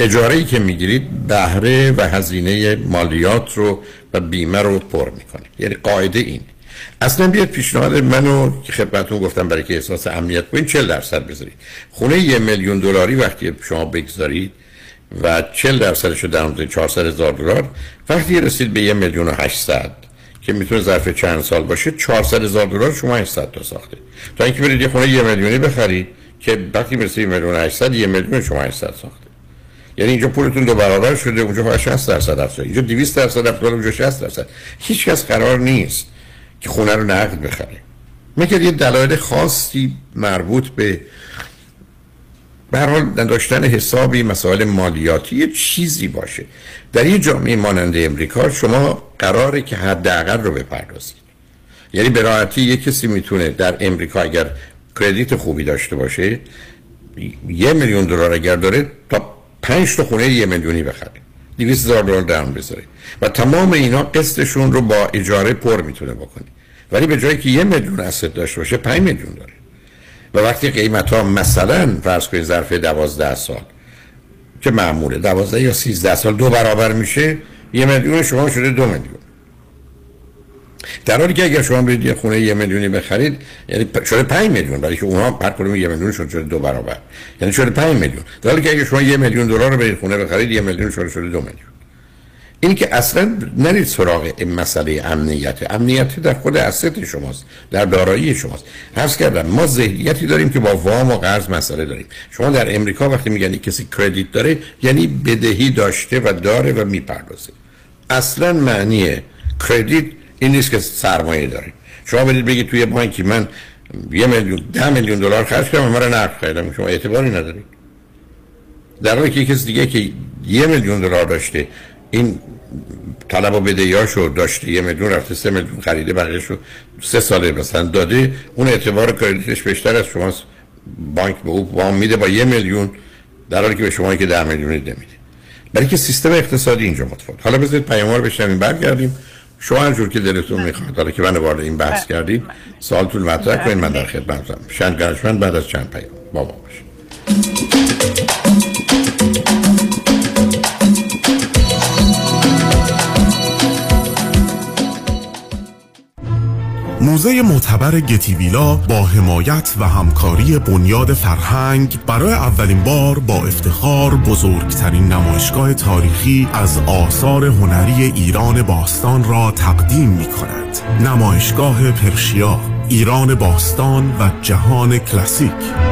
اجاره ای که می‌گیرید بهره و هزینه مالیات رو و بیمه رو پر می‌کنه. یعنی قاعده این. اصلا بیاد پیشنهاد منو که خدمتتون گفتم برای که احساس امنیت کنید 40 درصد بذارید. خونه یه میلیون دلاری وقتی شما بگذارید و 40 درصدش رو در مورد 400 هزار دلار وقتی رسید به یه میلیون و 800 که می‌تونه ظرف چند سال باشه 400 هزار دلار شما 800 تا ساخته. تا اینکه برید یه خونه یه میلیونی بخرید که وقتی یه میلیون و 800 یه میلیون شما 800 ساخته. یعنی اینجا پولتون دو برابر شده اونجا 60 درصد افزایش. اینجا 200 درصد افزایش اونجا 60 درصد. هیچ کس قرار نیست. که خونه رو نقد بخره مگر یه دلایل خاصی مربوط به به هر حال داشتن حسابی مسائل مالیاتی یه چیزی باشه. در یه جامعه مانند امریکا شما قراره که حداقل رو بپردازید. یعنی به راحتی یه کسی می‌تونه در امریکا اگر کردیت خوبی داشته باشه یه میلیون دلار اگر داره تا پنج تا خونه یه میلیونی بخره. 200 هزار دلار درم بذاره. و تمام اینا قسطشون رو با اجاره پر می‌تونه بکنی ولی به جایی که یه میلیون اسید داشته باشه 5 میلیون داره. و وقتی قیمت ها مثلا فرض کنید ظرف 12 سال که معموله 12 یا 13 سال دو برابر میشه یه میلیون شما شده دو میلیون. در حالی که اگر شما برید یه خونه یه میلیونی بخرید یعنی شده 5 میلیون برای که اونها هر کدوم یه میلیون شده, شده دو برابر. یعنی شده 5 میلیون. در حالی که اگر شما یه میلیون دلار رو برید خونه بخرید یه میلیون شده شده دو میلیون. این که اصلا نرید سراغ این مسئله امنیت. امنیت در خود اسست شماست در دارایی شماست. حرف کردم ما ذهنیتی داریم که با وام و قرض مسئله داریم. شما در امریکا وقتی میگن کسی کردیت داره یعنی بدهی داشته و داره و می‌پردازه. اصلا معنی کردیت این نیست که سرمایه داریم. شما برید بگید توی بانکی من یه میلیون ده میلیون دلار خرج کردم من نقد خریدم. شما اعتباری ندارید. در حالی که کسی دیگه که یه میلیون دلار داشته این طلب و بدهیاشو داشته یه میلیون رفته سه میلیون خریده بقیهش رو سه ساله مثلا داده اون اعتبار کردیتش بیشتر از شما بانک به او وام میده با یه میلیون در حالی که به شما که ده میلیون نمیده. برای که سیستم اقتصادی اینجا متفاوت. حالا بذارید پیاموار بشنویم برگردیم. شما هر جور که دلتون می‌خواد. حالا که من وارد این بحث کردید سوالتون مطرح کنید من در خدمتم. شنگ بعد از چند پیام. بابا باشید موزه معتبر گتیویلا با حمایت و همکاری بنیاد فرهنگ برای اولین بار با افتخار بزرگترین نمایشگاه تاریخی از آثار هنری ایران باستان را تقدیم می کند. نمایشگاه پرشیا ایران باستان و جهان کلاسیک.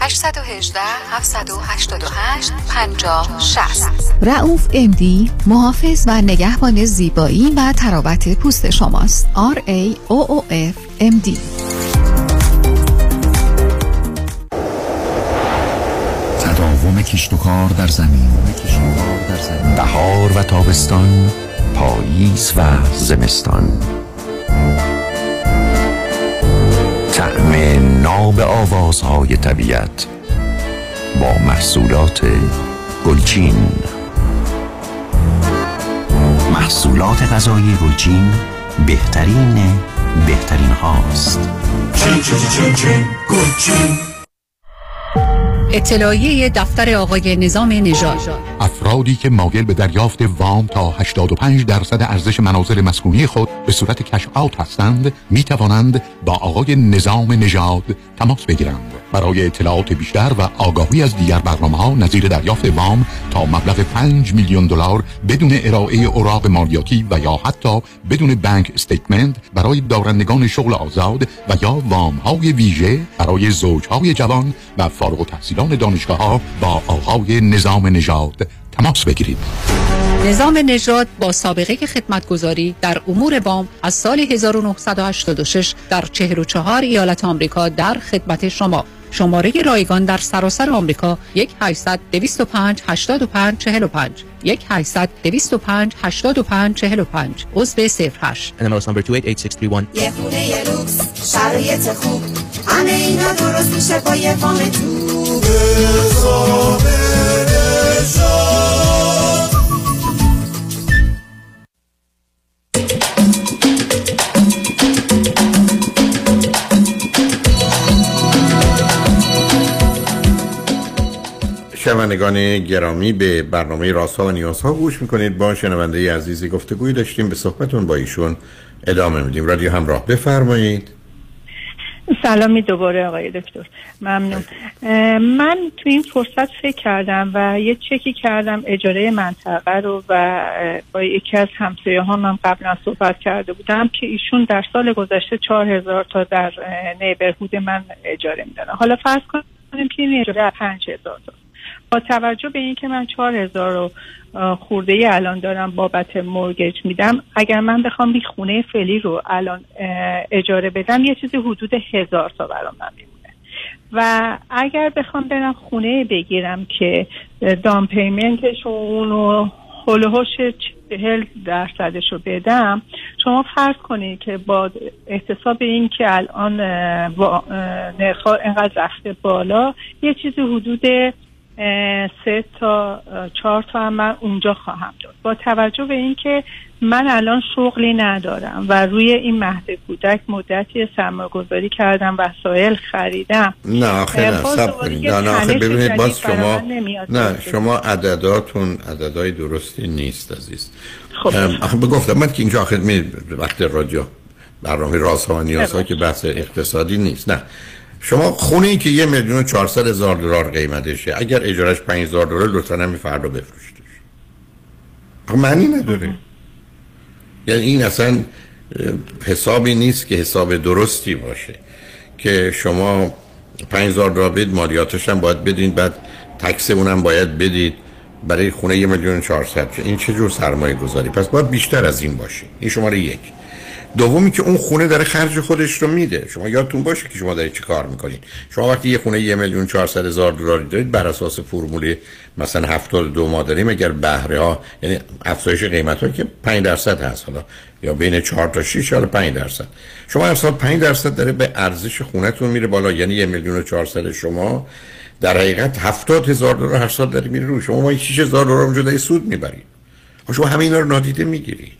818 788 50 60 رعوف امدی محافظ و نگهبان زیبایی و تراوت پوست شماست. R A O O F M D تداوم کشت و کار در زمین. بهار و تابستان پاییز و زمستان. طعم ناب آوازهای طبیعت با محصولات گلچین. محصولات غذایی گلچین بهترین بهترین هاست. چین چین چین چین گلچین. اطلاعیه دفتر آقای نظام نژاد. افرادی که مایل به دریافت وام تا 85 درصد ارزش منازل مسکونی خود به صورت کش آوت هستند می توانند با آقای نظام نژاد تماس بگیرند. برای اطلاعات بیشتر و آگاهی از دیگر برنامه ها نظیر دریافت وام تا مبلغ 5 میلیون دلار بدون ارائه اوراق مالیاتی و یا حتی بدون بانک استیتمنت برای دارندگان شغل آزاد و یا وام های ویژه برای زوجهای جوان و فارغ التحصیلان دانشگاه ها با آقای نظام نژاد تماس بگیرید. نظام نژاد با سابقه خدمتگذاری در امور وام از سال 1986 در 44 ایالت آمریکا در خدمت شما. شماره رایگان در سراسر آمریکا 1 800 205 85 45 1 800 205 85 45 عضو 08 NMLS number 288631 یه خونه یه لوکس شرایط خوب. همه اینا درست میشه با یه وام تو. شنوندگان گرامی به برنامه راسا و نیازها گوش می‌کنید. با شنونده عزیزی گفتگوی داشتیم. به صحبتون با ایشون ادامه میدیم. رادیو همراه بفرمایید. سلامی دوباره آقای دکتر. ممنون. من تو این فرصت فکر کردم و یه چکی کردم اجاره منطقه رو و با یکی از همسایه ها من قبلا صحبت کرده بودم که ایشون در سال گذشته چهار هزار تا در نیبرهود من اجاره میدن حالا فرض کنیم که این اجاره پنج هزار تا. با توجه به اینکه من چهار هزار خورده ای الان دارم بابت مورگج میدم اگر من بخوام بی خونه فعلی رو الان اجاره بدم یه چیزی حدود هزار تا برام میمونه. و اگر بخوام برم خونه بگیرم که دام پیمنتش و هلوهوش چهل درصدش رو بدم شما فرض کنید که با احتساب این که الان نرخ‌ها اینقدر رفته بالا یه چیزی حدود سه تا چهار تا هم من اونجا خواهم داد. با توجه به اینکه من الان شغلی ندارم و روی این مهد کودک مدتی سرمایه گذاری کردم وسایل خریدم نه آخه نه سب کنید. نه نه آخه ببینید باز شما. نه شما عدداتون عددهای درستی نیست عزیز. خب. بگفتم من که اینجا آخه می وقت رادیو برنامه راست ها و نیاز ها که بحث اقتصادی نیست. نه. شما خونه ای که یه میلیون چهارصد هزار دلار قیمتشه اگر اجارش پنج هزار دلار لطفا همین فردا بفروشتش معنی نداره. یعنی این اصلا حسابی نیست که حساب درستی باشه که شما 5000 دلار بدید مالیاتش هم باید بدین بعد تکس اونم باید بدید برای خونه یه میلیون 400 این چه جور سرمایه گذاری پس باید بیشتر از این باشه. این شماره یک. دومی که اون خونه داره خرج خودش رو میده. شما یادتون باشه که شما دارید چی کار می‌کنید. شما وقتی یه خونه یه میلیون 400 هزار دلاری دارید بر اساس فرمول مثلا 72 ما داریم اگر بهره ها یعنی افزایش قیمت که 5 درصد هست. حالا یا بین 4 تا 6 حالا 5 درصد. شما هر سال 5 درصد داره به ارزش خونهتون میره بالا. یعنی یه میلیون و 400 شما در حقیقت 70 هزار دلار هر سال داره میره رو شما ما 6 هزار دلار اونجا سود می‌برید؟ شما همه اینا رو نادیده می‌گیرید.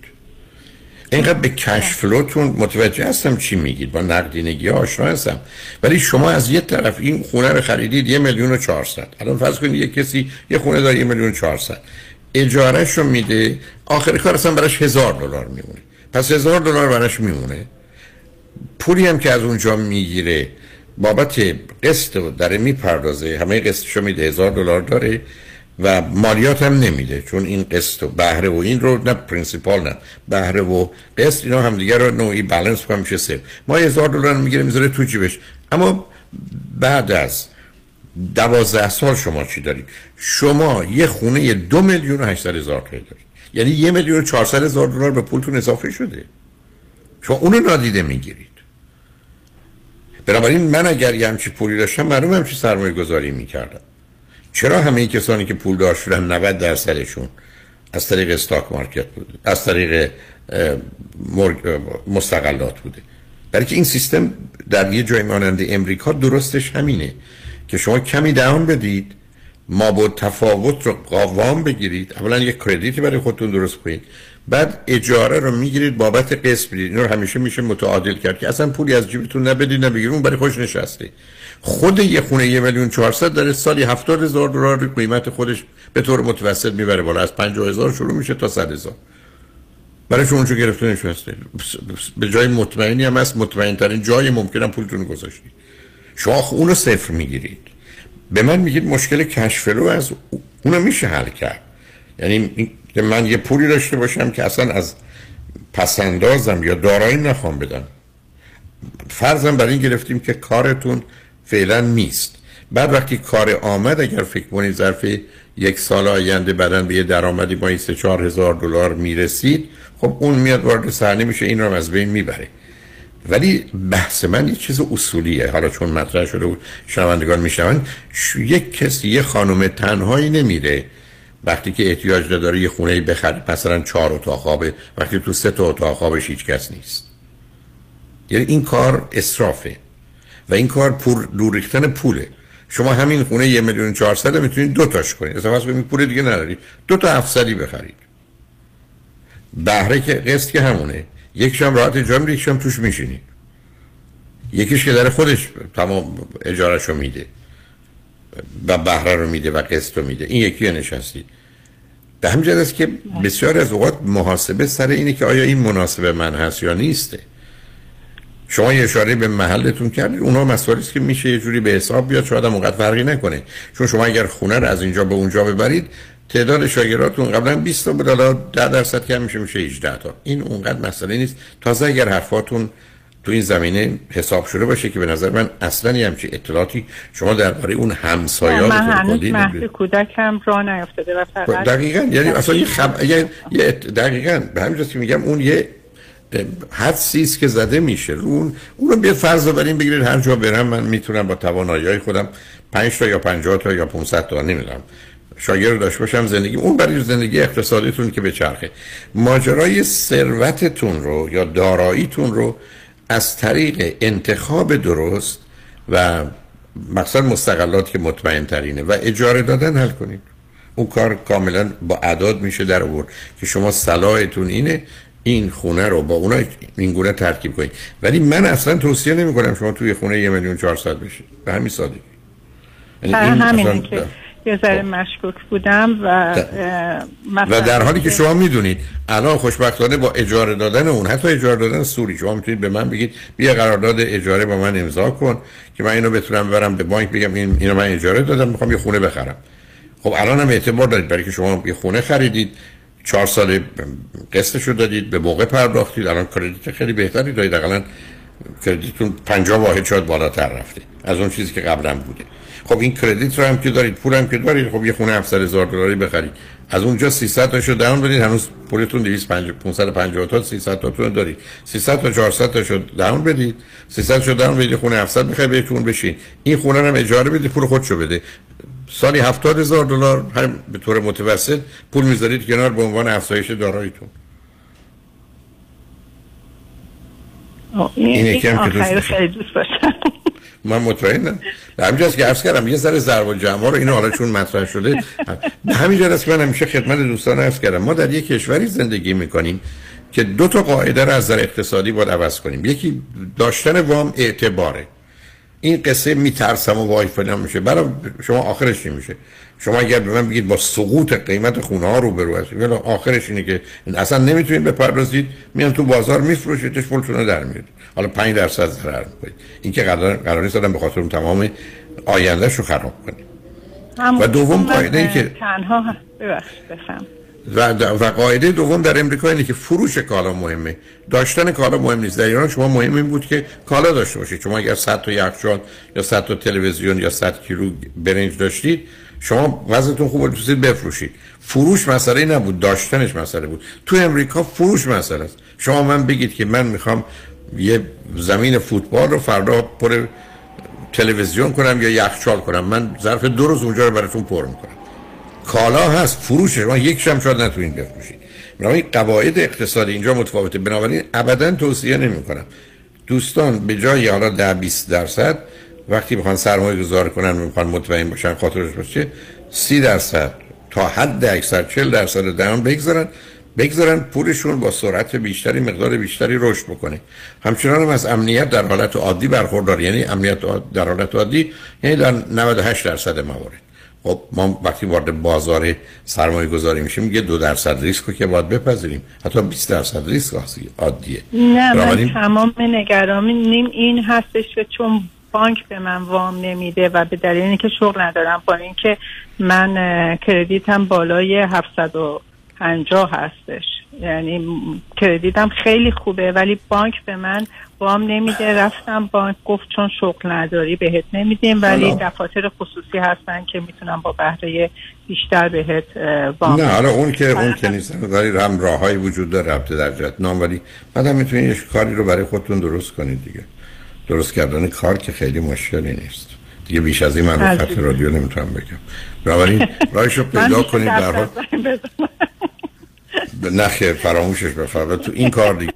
اینقدر به کش فلوتون متوجه هستم چی میگید. با نقدینگی آشنا هستم. ولی شما از یه طرف این خونه رو خریدید یه میلیون و چهارصد. الان فرض کنید یه کسی یه خونه داره یه میلیون و چهارصد. اجارهش رو میده. آخر کار اصلا براش هزار دلار میمونه. پس هزار دلار براش میمونه. پولی هم که از اونجا می‌گیره بابت قسط داره می‌پردازه. همه قسطشو میده. هزار دلار داره. و مالیات هم نمیده چون این قسط و بهره و این رو نه پرینسیپال نه بهره و قسط اینا هم دیگه رو نوعی بالانس کنم میشه صفر ما هزار دلار می‌گیره می‌ذاره تو جیبش. اما بعد از دوازده سال شما چی دارید؟ شما یه خونه دو میلیون و هشتصد هزار تومانی دارید. یعنی یه میلیون و چهارصد هزار دلار به پولتون اضافه شده. شما اونو نادیده می‌گیرید. بنابراین من اگر یه همچی پولی داشتم معلوم همچی سرمایه گذاری می‌کردم. چرا همه کسانی که پول دار شدن 90 درصدشون از طریق استاک مارکت بوده؟ از طریق مستقلات بوده؟ برای که این سیستم در یه جای مانند امریکا درستش همینه که شما کمی دهان بدید ما با تفاوت رو قوام بگیرید اولا یک کردیتی برای خودتون درست کنید بعد اجاره رو می‌گیرید بابت قسط بدید. این رو همیشه میشه متعادل کرد که اصلا پولی از جیبتون نبدید نبگیرید اون برای خوش نشسته. خود یه خونه یه میلیون چهارصد داره سالی هفتاد هزار دلار قیمت خودش به طور متوسط می‌بره بالا. از پنجاه هزار شروع میشه تا صد هزار. برای شما اونجا گرفته نشسته؟ به جای مطمئنی هم هست مطمئن ترین جای ممکنه پولتون گذاشتید شما اونو صفر می‌گیرید. به من میگید مشکل کشفلو از اونو میشه حل کرد. یعنی من یه پولی داشته باشم که اصلا از پسندازم یا دارایی نخوام بدم. فرضم بر این گرفتیم که کارتون فعلا نیست. بعد وقتی کار آمد اگر فکر کنید ظرف یک سال آینده بعدن به یه درآمدی با این سه چهار هزار دلار می‌رسید خب اون میاد وارد صحنه میشه این رو از بین می‌بره. ولی بحث من یه چیز اصولیه. حالا چون مطرح شده بود شنوندگان میشنون یک کسی یه خانم تنهایی نمیره. وقتی که احتیاج داره یه خونه بخره مثلا چهار اتاق خوابه وقتی تو سه تا اتاق خوابش هیچ کس نیست. یعنی این کار اسرافه. و این کار پول دور ریختن پوله. شما همین خونه یه میلیون چهارصد می‌تونید دو تاش کنید. اصلا واسه این پول دیگه ندارید دو تا هفتصدی بخرید. بهره که قسط که همونه. یکیش هم راحت اجاره میده یکیش هم توش میشینید. یکیش که داره خودش تمام اجارهشو میده. و بهره رو میده و قسط رو میده. این یکی نشستید به همین است که بسیار از اوقات محاسبه سر اینه که آیا این مناسب من هست یا نیسته. شما یه اشاره به محلتون کردید اونها مسائلی است که میشه یه جوری به حساب بیاد شاید هم اونقدر فرقی نکنه. چون شما اگر خونه رو از اینجا به اونجا ببرید تعداد شاگرداتون قبلا 20 تا بود حالا 10 درصد کم میشه میشه 18 تا. این اونقدر مسئله نیست. تازه اگر حرفاتون تو این زمینه حساب شده باشه که به نظر من اصلا یه همچین اطلاعاتی شما درباره اون همسایه‌ها من هنوز مهد. کودکم را نیفتاده و فقط دقیقا. یعنی اصلا یه خب یه دقیقا. به همین جاست که میگم اون یه حدسی است که زده میشه. اون اون رو بیا فرض بریم بگیرید هر جا برم من می‌تونم با توانایی خودم 5 تا یا 50 تا یا 500 تا نمی‌دونم. شاگرد داشته باشم زندگی اون برای زندگی اقتصادیتون که به چرخه. ماجرای ثروتتون رو یا داراییتون رو از طریق انتخاب درست و مقصد مستقلات که مطمئن ترینه و اجاره دادن حل کنید. اون کار کاملا با اعداد میشه در آورد که شما صلاحتون اینه این خونه رو با اونا این گونه ترکیب کنید ولی من اصلا توصیه نمی کنم شما توی خونه یه میلیون چهارصد بشید به همین سادگی. یعنی اصلا- که یه ذره مشکوک بودم و و در حالی که شما می‌دونید الان خوشبختانه با اجاره دادن اون حتی اجاره دادن سوری شما می‌تونید به من بگید بیا قرارداد اجاره با من امضا کن که من اینو بتونم برم به بانک بگم این اینو من اجاره دادم می‌خوام یه خونه بخرم. خب الان هم اعتبار دارید برای که شما یه خونه خریدید. چهار سال قسطشو دادید به موقع پرداختید الان کردیت خیلی بهتری دارید. اقلا کردیتتون 50 واحد شاید بالاتر رفته. از اون چیزی که قبلا بوده. خب این کردیت رو هم که دارید پول هم که دارید خب یه خونه 700 هزار دلاری بخرید. از اونجا 300 تاشو داون بدید هنوز پولتون 250 550 تا 300 تاتون دارید. 300 تا 400 تاشو داون بدید. 300 شو داون بدید خونه 700 می‌خواید بهتون بشین. این خونه رو هم اجاره بدید پول خودشو بده. سالی 70 هزار دلار هم به طور متوسط پول می‌ذارید کنار به عنوان افزایش داراییتون. این یکی هم که دوست. خیلی داشتم. من مطمئنم. به همینجاست که عرض کردم یه ذره ضرب و جمع رو اینو حالا چون مطرح شده به همین جاست که من همیشه خدمت دوستان عرض کردم. ما در یک کشوری زندگی می‌کنیم که دو تا قاعده رو از نظر اقتصادی باید عوض کنیم. یکی داشتن وام اعتباره. این قصه میترسم و وای فلان میشه. برای شما آخرش چی میشه؟ شما اگر به من بگید با سقوط قیمت خونه ها رو برو هستید ولی آخرش اینه که اصلا نمی‌تونید بپردازید میان تو بازار میفروشیدش پولتون رو در میارید. حالا 5 درصد ضرر می‌کنید. این که قرار قرار نیست به خاطر اون تمام آیندهش رو خراب کنید و دوم قاعده که- تنها ببخشید بفهم. و, و قاعده دوم در امریکا اینه که فروش کالا مهمه. داشتن کالا مهم نیست. در ایران شما مهم این بود که کالا داشته باشید. شما اگر 100 تا یخچال یا 100 تا تلویزیون یا 100 کیلو برنج داشتید شما وزنتون خوب بود بفروشید. فروش مسئله نبود داشتنش مسئله بود. تو امریکا فروش مسئله است. شما من بگید که من می‌خوام یه زمین فوتبال رو فردا پر تلویزیون کنم یا یخچال کنم. من ظرف دو روز اونجا رو براتون پر می‌کنم. کالا هست فروش شما یک شم شاید نتونید بفروشید این قواعد اقتصادی اینجا متفاوته. بنابراین ابدا توصیه نمی کنم دوستان به جای حالا ده 20 درصد وقتی بخوان سرمایه گذار کنن می‌خوان مطمئن باشن خاطرش باشه 30 درصد تا حد اکثر 40 درصد درآمد بگذارن. بگذارن پولشون با سرعت بیشتری مقدار بیشتری رشد بکنه. همچنان هم از امنیت در حالت عادی برخوردار. یعنی امنیت در حالت عادی یعنی در 98 درصد موارد. خب ما وقتی وارد بازار سرمایه گذاری میشیم یه دو درصد ریسک رو که باید بپذیریم. حتی 20 درصد ریسک عادیه. نه من تمام نگران این هستش که چون بانک به من وام نمیده و به دلیل اینکه شغل ندارم با اینکه من کردیتم بالای 750 هستش. یعنی کردیتم خیلی خوبه ولی بانک به من وام نمیده. رفتم بانک گفت چون شغل نداری بهت نمیدیم ولی دفاتر خصوصی هستن که می‌تونم با بهره بیشتر بهت وام نه حالا اون که اون که نیست ولی هم راههایی وجود داره رفته در جهت نام ولی بعدم می‌تونید یه کاری رو برای خودتون درست کنید دیگه. درست کردن کار که خیلی مشکلی نیست. دیگه بیش از این من خط رادیو نمی‌تونم بگم. بنابراین راهش رو پیدا کنید در حال. نخیر فراموشش بفرمایید تو این کار دیگه.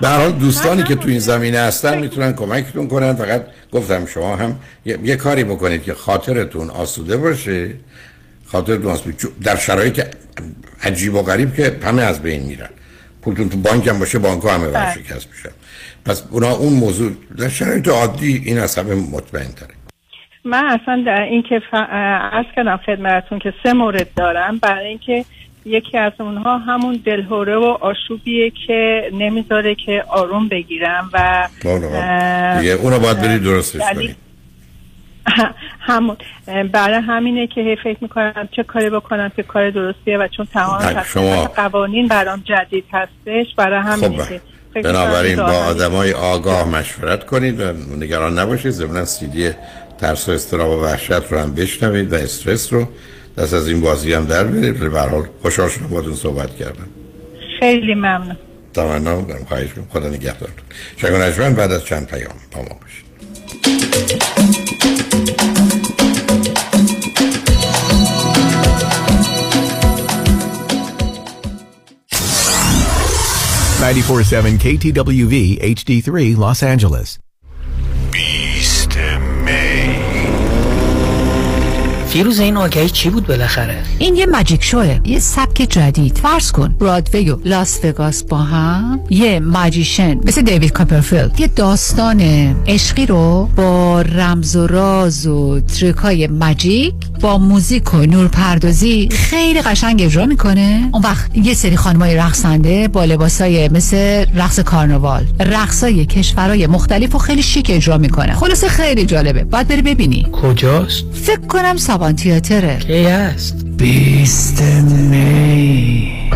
به حال دوستانی که تو این زمینه هستن می‌تونن کمکتون کنن. فقط گفتم شما هم یه, کاری بکنید که خاطرتون آسوده باشه. خاطرتون آسوده در شرایط عجیب و غریب که همه از بین میرن. پولتون تو بانک هم باشه بانک همه بله. ورشکست میشن. پس اونا اون موضوع در شرایط عادی این از همه مطمئن تره. من اصلا در این که ف... از کردم خدمتون که سه مورد دارم. برای اینکه یکی از اونها همون دلهوره و آشوبیه که نمی‌ذاره که آروم بگیرم و دیگه اونو باید بری درستش کنی همون. برای همینه که هی فکر می‌کنم چه کاری بکنم که کار درستیه و چون تمام شما... قوانین برام جدید هستش برای همینه خب. بنابراین با آدمای آگاه مشورت کنید و نگران نباشید. ضمن سیدی ترس و استراب و وحشت رو هم بشنوید و استرس رو. دست از این بازی هم در برید به حال خوشحال شدم باهاتون صحبت کردم. خیلی ممنون. تمنا دارم خواهش می‌کنم. خدا نگهدارتون شنگ بعد از چند پیام با ما باشید. 947 KTWV HD3 Los Angeles فیروز این آگهی چی بود بالاخره؟ این یه magic show ه. یه سبک جدید. فرض کن. برادوی و لاس وگاس با هم. یه magician مثل دیوید کاپرفیلد یه داستان عشقی رو با رمز و راز و trick ای magic با موزیک و نور پردازی خیلی قشنگ اجرا می‌کنه. اون وقت یه سری خانمای رقصنده با لباسای مثل رقص کارناوال رقصای کشورهای مختلف و خیلی شیک اجرا می‌کنه خلاصه خیلی جالبه. باید بری ببینی. کجاست؟ فکر کنم سابان تیاتره. کی هست بیست می.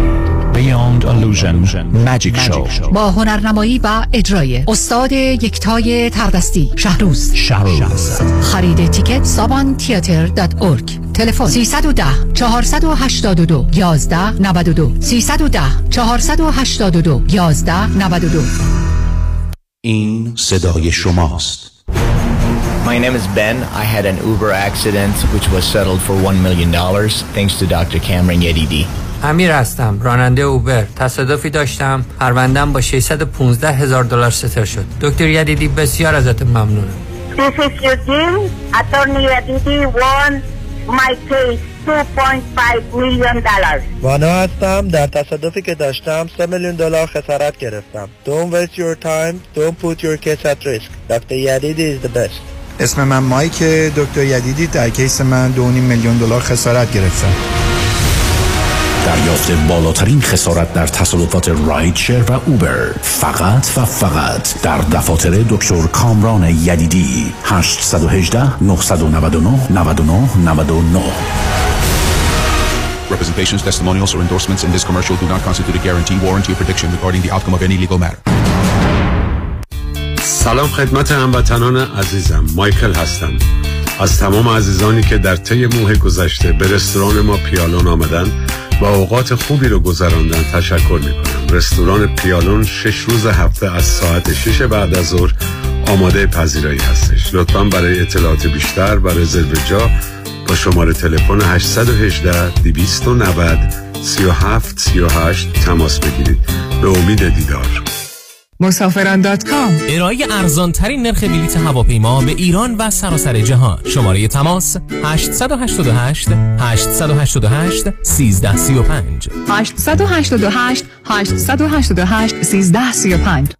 Beyond Illusion. Magic Show. با هنرنمایی و اجرای. استاد یکتای تردستی. شهروز. شهروز. خرید تیکت سابان تیاتر دات ارگ تلفن 310 482 11 92 310 482 11 92 این صدای شماست. My name is Ben. I had an Uber accident which was settled for $1 million thanks to Dr. Cameron Yedidi. امیر هستم راننده اوبر تصادفی داشتم پروندم با 615 هزار دلار ستر شد دکتر یدیدی بسیار ازت ممنونم This is Eugene. Attorney Yedidi won my case 2.5 million dollars. وانا هستم در تصادفی که داشتم 3 میلیون دلار خسارت گرفتم Don't waste your time Don't put your case at risk Dr. Yadidi is the best اسم من مایک دکتر یدیدی در کیس من 2.5 میلیون دلار خسارت گرفتم دریافت بالاترین خسارت در تصادفات رایدشر و اوبر فقط و فقط در دفاتر دکتر کامران یدیدی 818 999 99 99 Representations, testimonials, or endorsements in this commercial do not constitute a guarantee, warranty, or prediction regarding the outcome of any legal matter. سلام خدمت هموطنان عزیزم. مایکل هستم. از تمام عزیزانی که در طی ماه گذشته به رستوران ما پیالون آمدن و اوقات خوبی رو گذراندن تشکر می کنم رستوران پیالون شش روز هفته از ساعت 6 بعد از ظهر آماده پذیرایی هستش. لطفا برای اطلاعات بیشتر و رزرو جا با شماره تلفن 818 290 37 38 تماس بگیرید. به امید دیدار. مسافران دات کام. ارائه ارزان ترین نرخ بلیط هواپیما به ایران و سراسر جهان. شماره تماس 888 888 1335 888 888 1335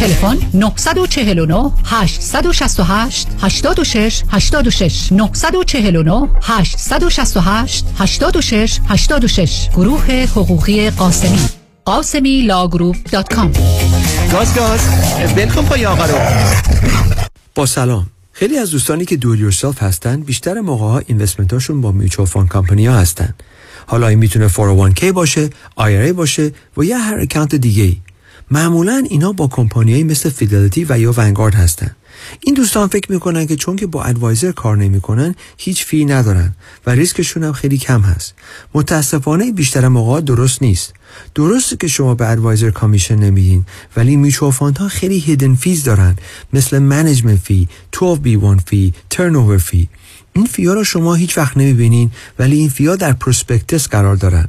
تلفن 949 868 86 86 949 868 86 86 گروه حقوقی قاسمی. قاسمی Law Group dot com. گاز گاز. بلکن پای آقا رو. با سلام. خیلی از دوستانی که do it yourself هستن بیشتر موقع ها investment هاشون با mutual fund company ها هستن. حالا این می‌تونه 401k باشه IRA باشه و یا هر account دیگه ای معمولا اینا با کمپانیایی مثل فیدلیتی و یا ونگارد هستن. این دوستان فکر می‌کنن که چون که با advisor کار نمی‌کنن هیچ fee ندارن و ریسکشون هم خیلی کم هست. متاسفانه بیشتر موقع درست نیست. درسته که شما به advisor commission نمیدین ولی میچو ها خیلی hidden fees دارن. مثل management fee 12B1 fee turn fee این fee ا رو شما هیچ وقت نمی‌بینین ولی این fee ا در prospectus قرار دارن.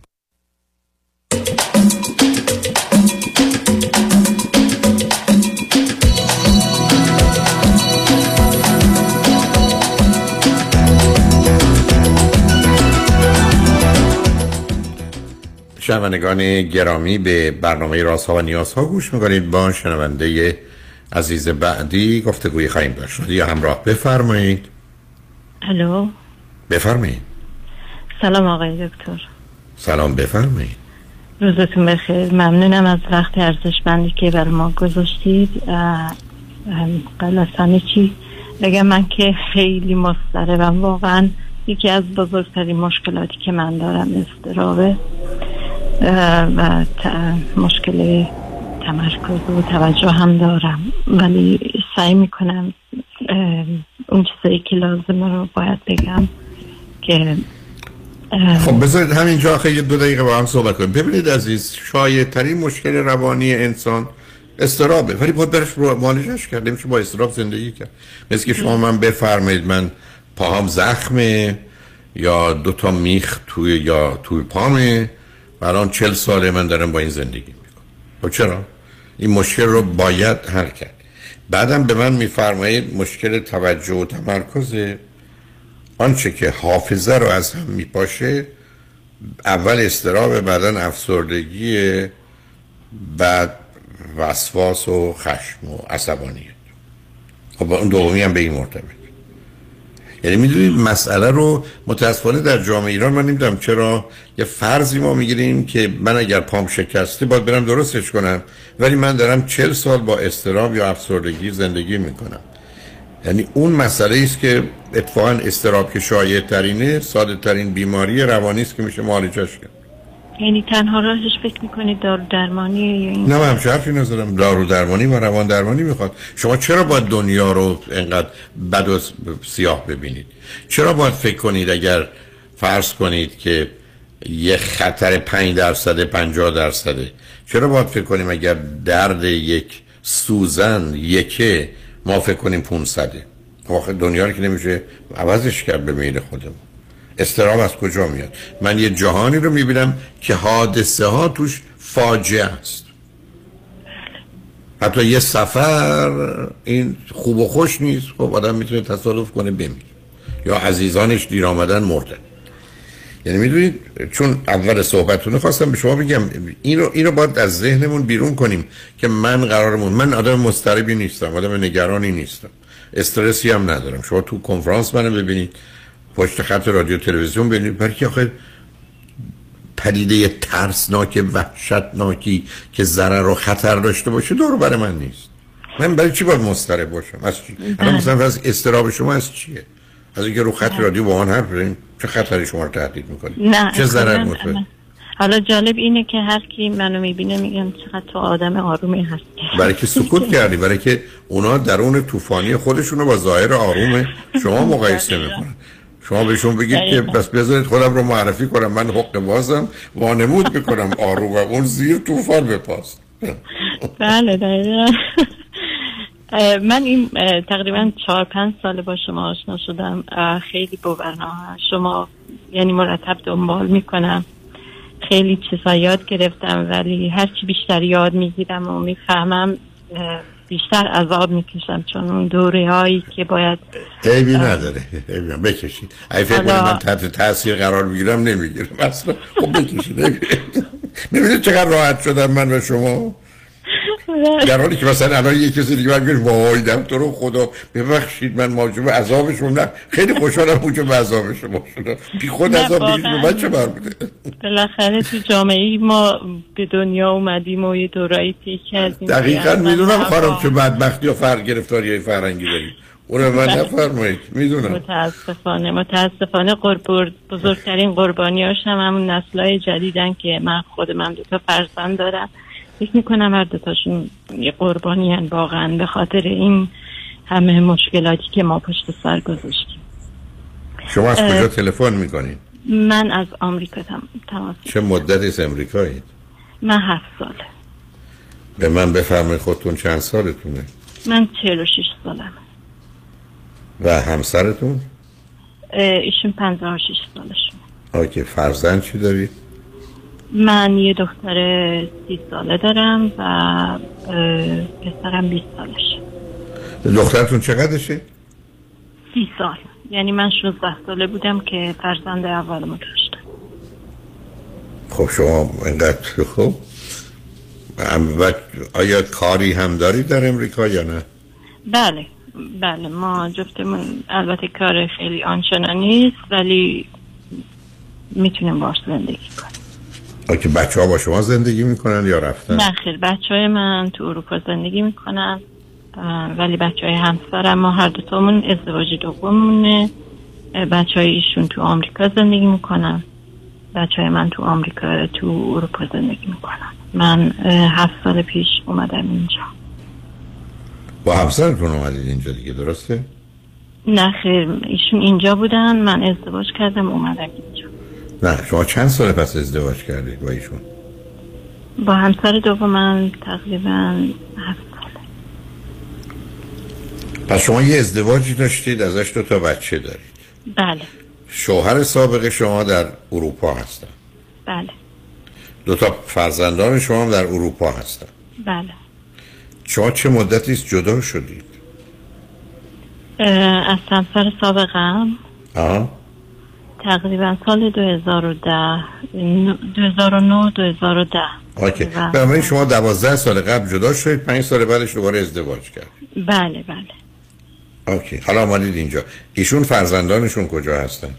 شنوندگان گرامی به برنامه راست ها و نیاز ها گوش می‌کنید با شنونده عزیز بعدی گفتگوی خواهیم داشت. یا همراه بفرمایید. الو بفرمایید. سلام آقای دکتر. سلام بفرمایید. روزتون بخیر. ممنونم از وقت ارزشمندی که بر ما گذاشتید. قبل از همه چی. بگم من که خیلی مضطربم واقعا یکی از بزرگترین مشکلاتی که من دارم استرابه و مشکل تمرکز و توجه هم دارم. ولی سعی می‌کنم اون چیزایی که لازمه رو باید بگم که خب بذارید همینجا خیلی دو دقیقه با هم صحبت کنیم. ببینید عزیز شاید ترین مشکل روانی انسان استرابه. ولی باید برش رو معالجش کرد. نمیشه با استراب زندگی کرد. مثل که شما من بفرمایید من پاهم زخمه یا دو تا میخ توی یا توی پامه الان چل ساله من دارم با این زندگی می‌کنم. خب چرا؟ این مشکل رو باید حل کرد. بعدم به من میفرمایید مشکل توجه و تمرکز آنچه که حافظه رو از هم میپاشه اول استراب بعدا افسردگی بعد وسواس و خشم و عصبانیت. خب اون دومی هم به این مرتبط. یعنی می‌دونید مسئله رو متاسفانه در جامعه ایران من نمی‌دونم چرا یه فرضی ما می‌گیریم که من اگر پام شکسته باید برم درستش کنم ولی من دارم چل سال با استراب یا افسردگی زندگی می‌کنم. یعنی اون مسئله است که اتفاقا استراب که شایع ترینه ساده ترین بیماری روانی است که میشه معالجش کرد. یعنی تنها راهش فکر می‌کنید دارو درمانی یا این نه من حرفی نزدم. دارو درمانی و روان درمانی می‌خواد. شما چرا باید دنیا رو انقدر بد و سیاه ببینید؟ چرا باید فکر کنید اگر فرض کنید که یه خطر 5 درصد 50 درصده چرا باید فکر کنیم اگر درد یک سوزن یکه ما فکر کنیم 500 واقع دنیا رو که نمیشه عوضش کرد به میل خودمون. استراب از کجا میاد؟ من یه جهانی رو می‌بینم که حادثه ها توش فاجعه است. حتی یه سفر این خوب و خوش نیست. خب آدم می‌تونه تصادف کنه بمیر یا عزیزانش دیر آمدن مرده. یعنی می‌دونید چون اول صحبتتون خواستم به شما بگم این رو, این رو باید از ذهنمون بیرون کنیم که من قرارمون من آدم مضطربی نیستم آدم نگرانی نیستم. استرسی هم ندارم. شما تو کنفرانس منو ببینید. پشت خط رادیو تلویزیون ببینید برای که آخه پدیده ترسناک وحشتناکی که ضرر و خطر داشته باشه دور برای من نیست. من برای چی باید مضطرب باشم؟ از چی؟ الان مثلا از استراب شما از چیه؟ از اینکه رو خط رادیو با آن حرف بزنیم چه خطری شما رو تهدید می‌کنه؟ نه چه ضرر مطلق. حالا جالب اینه که هر کی منو می‌بینه میگن چقدر تو آدم آرومی هستی. برای که سکوت کردی برای که اونا درون طوفانی خودشونو با ظاهر آروم شما مقایسه می‌کنن. شما بهشون بگید که بس بذارید خودم رو معرفی کنم. من حق بازم وانمود می‌کنم. آروم و اون زیر طوفان بپاست. بله دقیقا. من این تقریبا چهار پنج سال با شما آشنا شدم. خیلی با برنامه شما یعنی مرتب دنبال می‌کنم. خیلی چیزا یاد گرفتم ولی هرچی بیشتر یاد می‌گیرم و می‌فهمم بیشتر عذاب می‌کشم چون اون دوره هایی که باید عیبی نداره. عیبی. بکشید اگه فکر حالا- من تحت تاثیر قرار می‌گیرم نمی‌گیرم. اصلا. خب بکشید نمی‌دونید چقدر راحت شدم من و شما. در حالی که مثلا الان یه کسی دیگه من وای دم تو رو خدا. ببخشید من موجب عذاب شما نه خیلی خوشحالم موجب عذاب شما شدم. بی خود عذاب به. من چه برمیده بالاخره تو جامعه ما به دنیا اومدیم و یه دورایی کردیم دقیقا که می‌دونم خانم چه بدبختی یا فرق گرفتاری های فرنگی دارید اون من بله. نفرمایید. می‌دونم. متاسفانه متاسفانه قربور بزرگترین قربانیاش هم همون نسلهای جدیدن که من خود من دو تا فرزند دارم. فکر می‌کنم هر دوتاشون یه قربانی هن واقعا به خاطر این همه مشکلاتی که ما پشت سر گذاشتیم. شما از. کجا تلفن می‌کنید من از آمریکا تم... تماس چه مدتی از امریکایید من هفت ساله به من بفرمایید خودتون چند سالتونه؟ من 46 سالم و همسرتون؟ ایشون 56 سالشون آکه فرزند چی دارید؟ من یه دختر سی ساله دارم و پسرم 20 سالشه دخترتون چقدرشه؟ سی سال. یعنی من 16 ساله بودم که فرزند اولمو داشتم. خب شما اینقدر و آیا کاری هم دارید در امریکا یا نه؟ بله بله. ما جفتمون البته کار خیلی آنچنان نیست ولی می‌تونیم باش زندگی کنیم. آکه بچه ها با شما زندگی می‌کنن یا رفتن؟ نه خیر بچه های من تو اروپا زندگی می‌کنن ولی بچه های همسرم ما هر دوتامون ازدواج دوممونه بچه های ایشون تو آمریکا زندگی می‌کنن. بچه های من تو آمریکا تو اروپا زندگی می‌کنن. من هفت سال پیش اومدم اینجا. با همسرتون اومدید اینجا دیگه درسته؟ نه خیر ایشون اینجا بودن من ازدواج کردم اومدم اینجا. نه شما چند سال پس ازدواج کردید با ایشون؟ با همسر دومم تقریبا هفت پس شما یه ازدواجی داشتید ازش دو تا بچه دارید. بله. شوهر سابق شما در اروپا هستن. بله. دو تا فرزندان شما هم در اروپا هستن. بله. شما چه مدتی است جدا شدید؟ از همسر سابقم. آه تقریبا سال 2010 2009 2010 اوکی. شما دوازده سال قبل جدا شدید پنج سال بعدش دوباره ازدواج کرد. بله بله. اوکی. حالا آمدید اینجا. ایشون فرزندانشون کجا هستن؟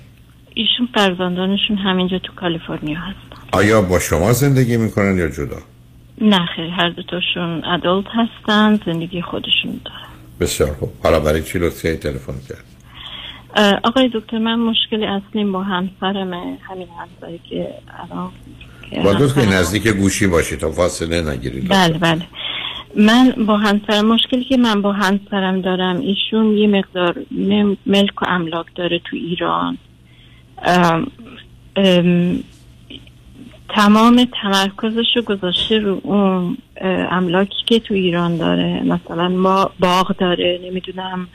ایشون فرزندانشون همینجا تو کالیفرنیا هستن. آیا با شما زندگی می‌کنن یا جدا؟ نه خیر. هر دوتاشون ادالت هستن زندگی خودشون دارن. بسیار خوب. حالا برای چی لطفی تلفن کرد؟ آقای دکتر من مشکل اصلیم با همسرمه همین همسری که الان که با دوست که همسرم- نزدیک گوشی باشید تا فاصله نگیرید بله بله. من با همسرم مشکلی که من با همسرم دارم ایشون یه مقدار ملک و املاک داره تو ایران. ام، ام، تمام تمرکزش رو گذاشته رو اون املاکی که تو ایران داره. مثلا ما باغ داره نمی‌دونم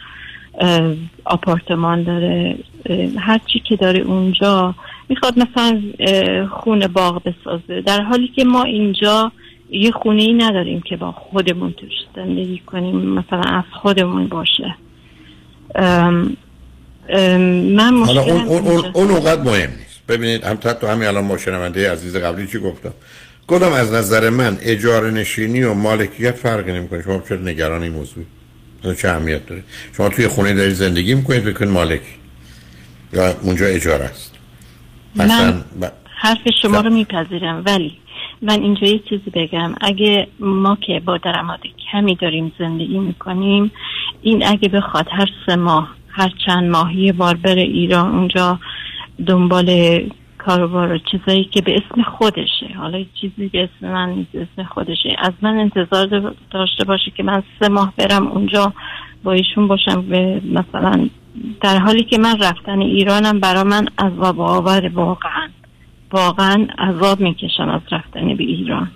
آپارتمان داره. هر چی که داره اونجا می‌خواد مثلا خونه باغ بسازه. در حالی که ما اینجا یه خونه ای نداریم که با خودمون توش زندگی کنیم مثلا از خودمون باشه. ام، ام، من حالا اون, اون, اون. اون اونقدر مهم نیست. ببینید هم تو همین الان ما شنونده عزیز قبلی چی گفتم؟ گفتم از نظر من اجاره نشینی و مالکیت فرقی نمی‌کنه؟ شما چرا نگران این موضوع چه اهمیت داره. شما توی خونه داری زندگی می‌کنید بکن مالک. یا اونجا اجاره است. مثلا من حرف شما رو میپذیرم ولی من اینجا یه چیزی بگم. اگه ما که با درآمد کمی داریم زندگی می‌کنیم این اگه بخواد هر سه ماه هر چند ماه یه بار بره ایران اونجا دنبال کاروبار چیزایی که به اسم خودشه. حالا چیزی به اسم من نیست اسم خودشه. از من انتظار داشته باشه که من سه ماه برم اونجا با ایشون باشم به مثلا در حالی که من رفتن ایرانم برا من عذاب آور واقعا. واقعا عذاب می‌کشم از رفتن به ایران.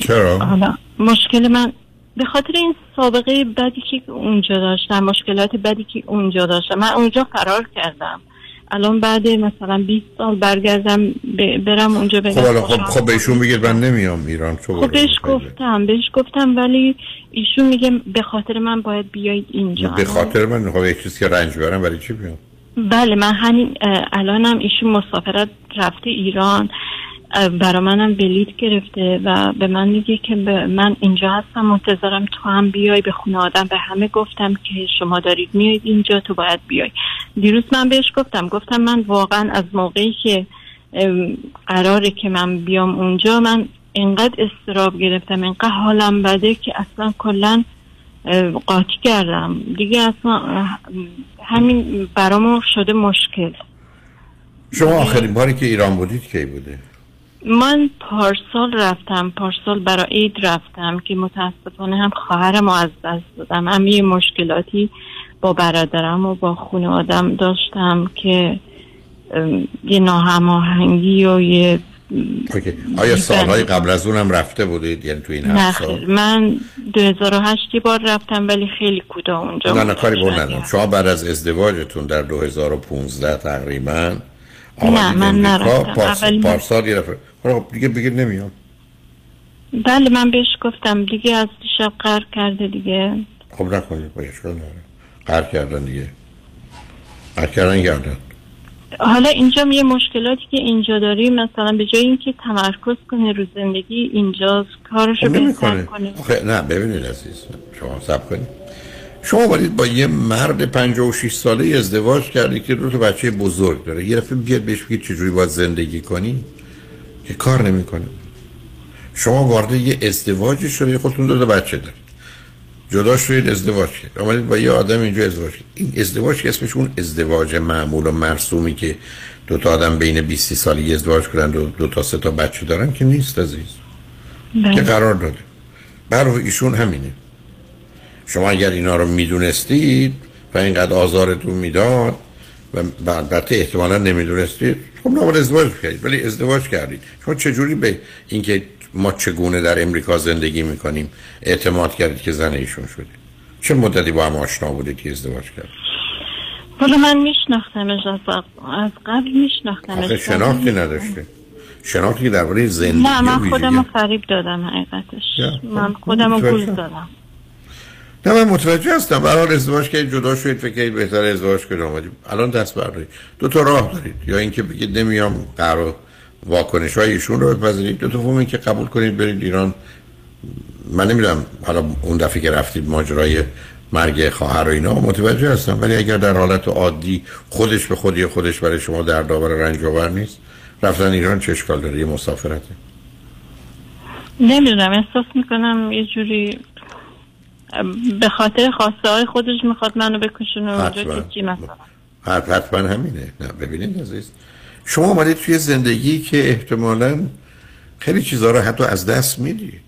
چرا؟ حالا مشکل من به خاطر این سابقه بدی که اونجا داشتم مشکلات بدی که اونجا داشتم. من اونجا فرار کردم. الان بعد مثلا 20 سال برگردم برم اونجا بگم خب خب, خب بهشون بگید من نمیام ایران چه خب بهش گفتم بهش گفتم ولی ایشون میگه به خاطر من باید بیایید اینجا. به خاطر من؟ خب یک چیزی که رنج برم برای چی بیام؟ بله من همین الانم ایشون مسافرت رفته ایران. برا منم بلیت گرفته و به من میگه که من اینجا هستم منتظرم تو هم بیای به خونه آدم. به همه گفتم که شما دارید میایید اینجا تو باید بیای. دیروز من بهش گفتم گفتم من واقعا از موقعی که قراره که من بیام اونجا من انقدر استراب گرفتم انقدر حالم بده که اصلا کلا قاطی کردم. دیگه اصلا همین برامون شده مشکل. شما آخرین باری که ایران بودید کی بوده؟ من پارسال رفتم پارسال برای عید رفتم که متاسفانه هم خواهرم رو از دست دادم هم یه مشکلاتی با برادرم و با خونه آدم داشتم که یه ناهماهنگی و یه اوکی. آیا سالهای قبل از اونم رفته بودید یعنی تو این نه هفت. سال من 2008 یه بار رفتم ولی خیلی کوتاه اونجا نه نه. کاری اون ندارم شما بعد از ازدواجتون در 2015 تقریبا نه من. نرفتم. پارس... اول پارسال یه دفعه. خب دیگه بگید نمیام. بله من بهش گفتم دیگه از دیشب قرار کرده دیگه. خب نکنید با اشکال نداره. کردن دیگه. قهر کردن گردن. حالا اینجا یه مشکلاتی که اینجا داریم مثلا به جای اینکه تمرکز کنه رو زندگی اینجا کارشو خب بهتر. کنه آخه نه ببینید عزیز شما سب کنید. شما باید با یه مرد 56 ساله ازدواج کردی که دو تا بچه بزرگ داره. یه دفعه بیاد بهش بگید چجوری باید زندگی کنی؟ که کار نمی‌کنه. شما وارد یه ازدواجی شده خودتون دو تا بچه دارید. جدا شدید ازدواج کرد آمدید با یه آدم اینجا ازدواج کرد این ازدواج که اسمش اون ازدواج معمول و مرسومی که دو تا آدم بین 20 سالی ازدواج کردن دو, دو تا سه تا بچه دارن که نیست عزیز. که قرار داده. برای ایشون همینه. شما اگر اینا رو می‌دونستید و اینقدر آزارتون می‌داد و البته احتمالا نمی‌دونستید خب نباید ازدواج کردید ولی ازدواج کردید. شما چجوری به اینکه ما چگونه در امریکا زندگی می‌کنیم اعتماد کردید که زن ایشون شدید؟ چه مدتی با هم آشنا بودید که ازدواج کردید؟ حالا من میشناختمش از قبل میشناختمش. شناختی نداشته شناختی درباره زندگی نه من خودم رو فریب دادم حقیقتش. من خودم رو گول شدم. دادم. نه من متوجه هستم. برای ازدواج که جدا شدید فکر کنید بهتر ازدواج کنید آمدید الان دست بردارید دو تا راه دارید. یا اینکه بگید نمیام قرار واکنش های ایشون رو بپذیرید. دو تا این که قبول کنید برید ایران. من نمی‌دونم حالا اون دفعه که رفتید ماجرای مرگ خواهر و اینا متوجه هستم. ولی اگر در حالت عادی خودش به خودی خودش برای شما در داور رنج آور نیست رفتن ایران چه اشکال داره؟ یه مسافرته. نمی‌دونم احساس می‌کنم یه جوری به خاطر خواسته های خودش می‌خواد منو بکشونه اونجا که چی مثلا. حتما همینه. نه ببینید عزیز. شما آمدید توی زندگی که احتمالا خیلی چیزها رو حتی از دست می‌دید.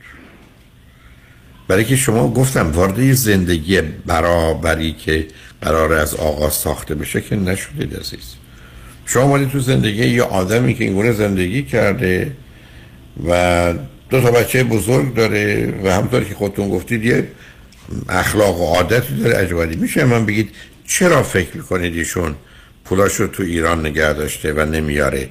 برای که شما گفتم وارد زندگی برابری که قرار از آغاز ساخته بشه که نشدید عزیز. شما آمدید تو زندگی یه آدمی که اینگونه زندگی کرده و دو تا بچه بزرگ داره و همطور که خودتون گفتید یه اخلاق و عادتی داره عجبالی میشه من بگید چرا فکر می‌کنید ایشون پولاش رو تو ایران نگه داشته و نمیاره؟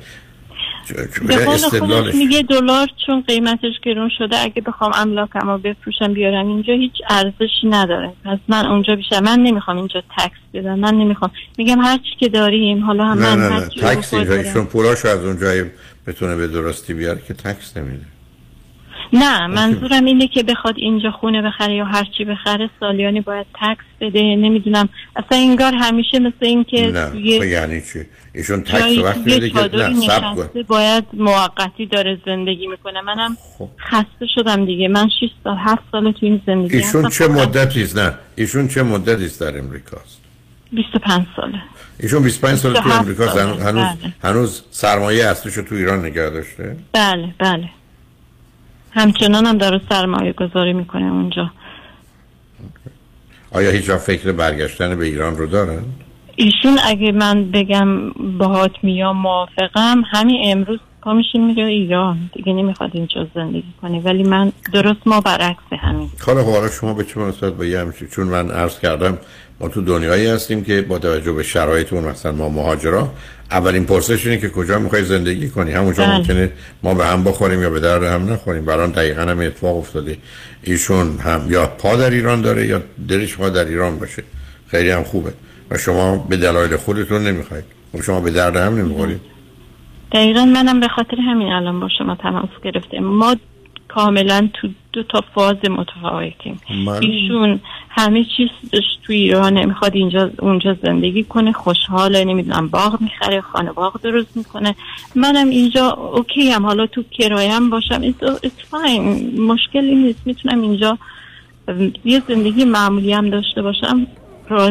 به خودش میگه دلار چون قیمتش گرون شده اگه بخوام املاکم رو بفروشم بیارم اینجا هیچ ارزشی نداره. پس من اونجا بیشتر من نمی‌خوام اینجا تکس بدم من نمی‌خوام. میگم هر چی که داریم حالا هم نه من نه نه چی تکس ایشون پولاشو از اونجا بتونه به درستی بیاره که تکس نمیده. نه منظورم اینه که بخواد اینجا خونه بخره یا هر چی بخره سالیانی باید تکس بده. نمی‌دونم. اصلا انگار همیشه مثل این که نه خب یعنی چی؟ ایشون تکس توی بده که نه سب کن. باید موقتی داره زندگی می‌کنه. منم خب. خسته شدم دیگه. من 6 سال 7 سال تو این زندگی ایشون. چه مدتی است؟ نه ایشون چه مدتی است در امریکاست؟ 25 ساله. ایشون 25 سال تو 27 امریکاست. ساله. هنوز هنوز, بله. هنوز سرمایه اصلیشو تو ایران نگه داشته؟ بله بله. همچنان هم داره سرمایه گذاری می‌کنه اونجا. آیا هیچ فکر برگشتن به ایران رو دارن؟ ایشون اگه من بگم باهات میام موافقم همین امروز پا میشین میره ایران دیگه نمی‌خواد اینجا زندگی کنه. ولی من درست ما برعکس همین. حالا حالا شما به چه مناسبت با یه چون من عرض کردم ما تو دنیایی هستیم که با توجه به شرایطمون مثلا ما مهاجرا اولین پرسش اینه که کجا می‌خوای زندگی کنی؟ همونجا بله. ممکنه ما به هم بخوریم یا به درد هم نخوریم. بران دقیقا هم اتفاق افتاده. ایشون هم یا پا در ایران داره یا دلش ما در ایران باشه. خیلی هم خوبه. و شما به دلایل خودتون نمی‌خواید. و شما به درد هم نمی‌خورید. دقیقا منم به خاطر همین الان با شما تماس گرفتم. ما کاملا تو دو تا فاز متفاوتیم. من- ایشون همه چیز تو ایران می‌خواد اینجا اونجا زندگی کنه خوشحاله نمی‌دونم باغ می‌خره خانه باغ درست می‌کنه. منم اینجا OK هم حالا تو کرایم باشم. Fine. مشکلی نیست. می‌تونم اینجا یه زندگی معمولی هم داشته باشم.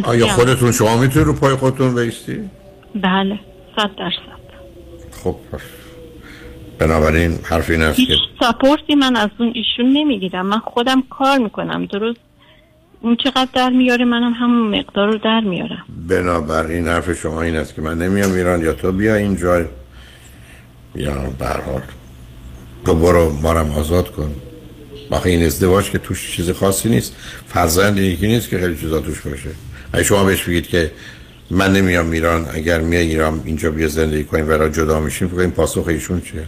آیا. خودتون شما می‌تونید رو پای خودتون بیستی؟ بله. صد درصد. خب. بنابراین حرف این است که support ی من از اون ایشون نمی‌گیرم. من خودم کار می‌کنم. درست؟ اون چقدر در میاره منم همون مقدار رو در میارم. بنابراین حرف شما این است که من نمیام ایران. یا تو بیا اینجا یا به هر حال تو برو مارم آزاد کن. آخه این ازدواج که توش چیز خاصی نیست. فرزند یکی نیست که خیلی چیزا توش باشه. اگه شما بهش بگید که من نمیام ایران اگر میای ایران اینجا بیا زندگی کنیم برای جدا میشیم فکر این پاسخ ایشون چیه؟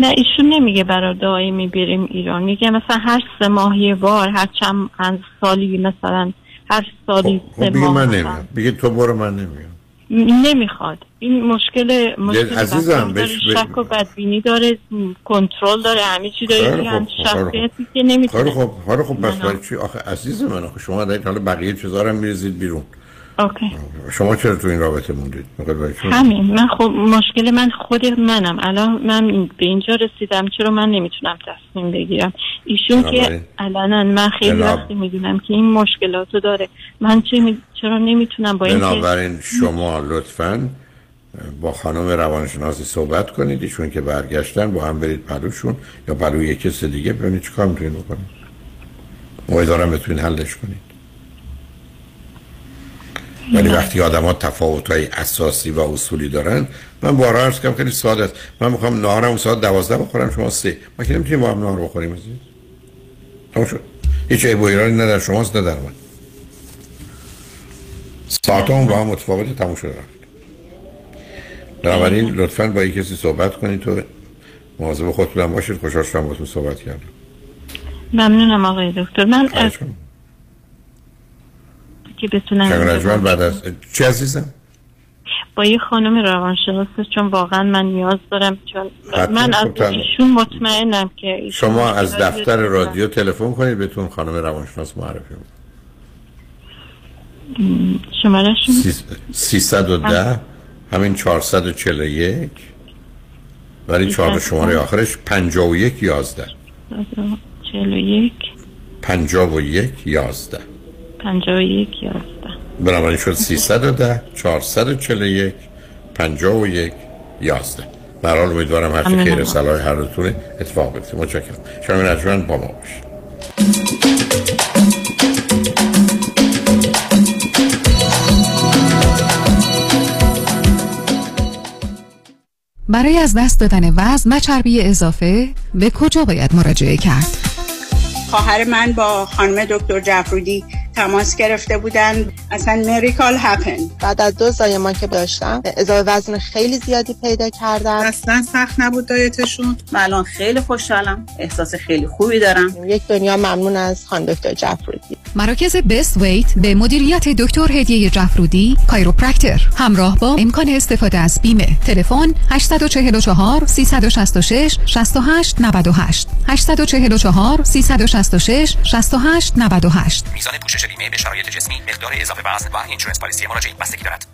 نه ایشون نمیگه برای دائمی بریم ایران میگه مثلا هر سه ماه یه بار هر چند سالی مثلا هر سالی خب سه بگه ماه من. نمیام. بگه تو برو من نمیام. نمی‌خواد. این مشکل مشکل عزیزم، داره، شک و بدبینی داره کنترل داره همه چی داره خب، خب، خیلی شخصیتی که نمی‌تونه. خب خب پس. برای چی؟ آخه عزیز من آخه شما دارید حالا بقیه چیزا رو هم میریزید بیرون. اوکی. شما چرا تو این رابطه موندید؟ همین. من خب مشکل من خود منم. الان من این- به اینجا رسیدم. چرا من نمی‌تونم تصمیم بگیرم؟ ایشون که الان من خیلی وقتی می‌دونم که این مشکلاتو داره من چه می- چرا نمی‌تونم با اینکه بنابراین شما لطفا با خانم روانشناسی صحبت کنید. ایشون که برگشتن با هم برید پلوشون یا پلوی یک کس دیگه ببینید چیکار می‌تونید بکنید. امیدوارم بتونید حلش کنید. ولی وقتی آدم ها تفاوت های اساسی و اصولی دارن من بارها عرض کردم خیلی ساده است. من می‌خوام نهارم ساعت دوازده بخورم شما سه. ما که نمی‌تونیم با هم نهار بخوریم عزیز. تموم شد. هیچ عیب و ایرانی نه در شماست نه در من. ساعت هم با هم متفاوت تموم شده رفت بنابراین لطفا با یک کسی صحبت کنید تو مواظب خودتون باشید. خوشحال شدم با تو صحبت کردم. ممنونم آقای دکتر. من کنم. که بتونم شنگ بعد از چی عزیزم؟ با یه خانم روانشناس چون واقعا من نیاز دارم چون من از. ایشون مطمئنم که ایشون شما از دفتر. رادیو تلفن کنید بهتون خانم روانشناس معرفی شمارهشون؟ سیز- 310 همین 441 ولی چهار شماره آخرش 51 11 چهل و یک. 51 11 پنجاه و یک یازده. بنابراین شد 310 441 51 11 به هر حال امیدوارم هر چه ممنونم. خیر صلاح هر دوتونه اتفاق بیفته. متشکرم. شما نجمن با ما باشید. برای از دست دادن وزن و چربی اضافه به کجا باید مراجعه کرد؟ خواهر من با خانم دکتر جعفرودی تماس گرفته بودن. اصلا مریکال هپن بعد از دو زایمان که داشتم اضافه وزن خیلی زیادی پیدا کردم. اصلا سخت نبود دایتشون. من الان خیلی خوشحالم. احساس خیلی خوبی دارم. یک دنیا ممنون از خانم دکتر جعفرودی. مراکز بست ویت به مدیریت دکتر هدیه جعفرودی کایروپرکتر همراه با امکان استفاده از بیمه. تلفن 844 366 68 98 844 366 68 98 میزان پوشش بیمه به شرایط جسمی مقدار اضافه وزن و اینشورنس پالیسی مراجعه بستگی دارد.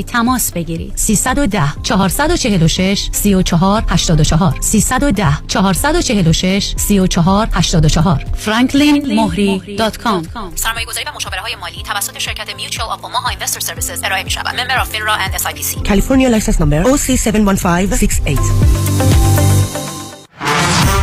تماس بگیرید. 310 446 34 84 310 446 34 84 franklinmohri.com سرمایه گذاری و مشاوره های مالی توسط شرکت Mutual of Omaha Investor Services ارائه می شود and SIPC California license number OC71568.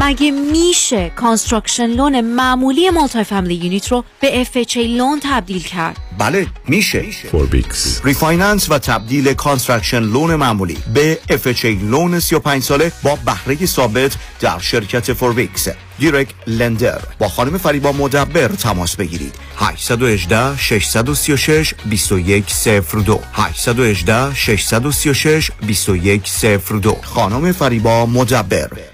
مگه میشه construction loan معمولی multi-family unit رو به FHA loan تبدیل کرد؟ بله میشه. فوربیکس refinance و تبدیل construction loan معمولی به FHA loan 35 ساله با بهره ثابت در شرکت فوربیکس دیرک لندر با خانم فریبا مدبر تماس بگیرید. 818 636 2102 818 636 2102 خانم فریبا مدبر.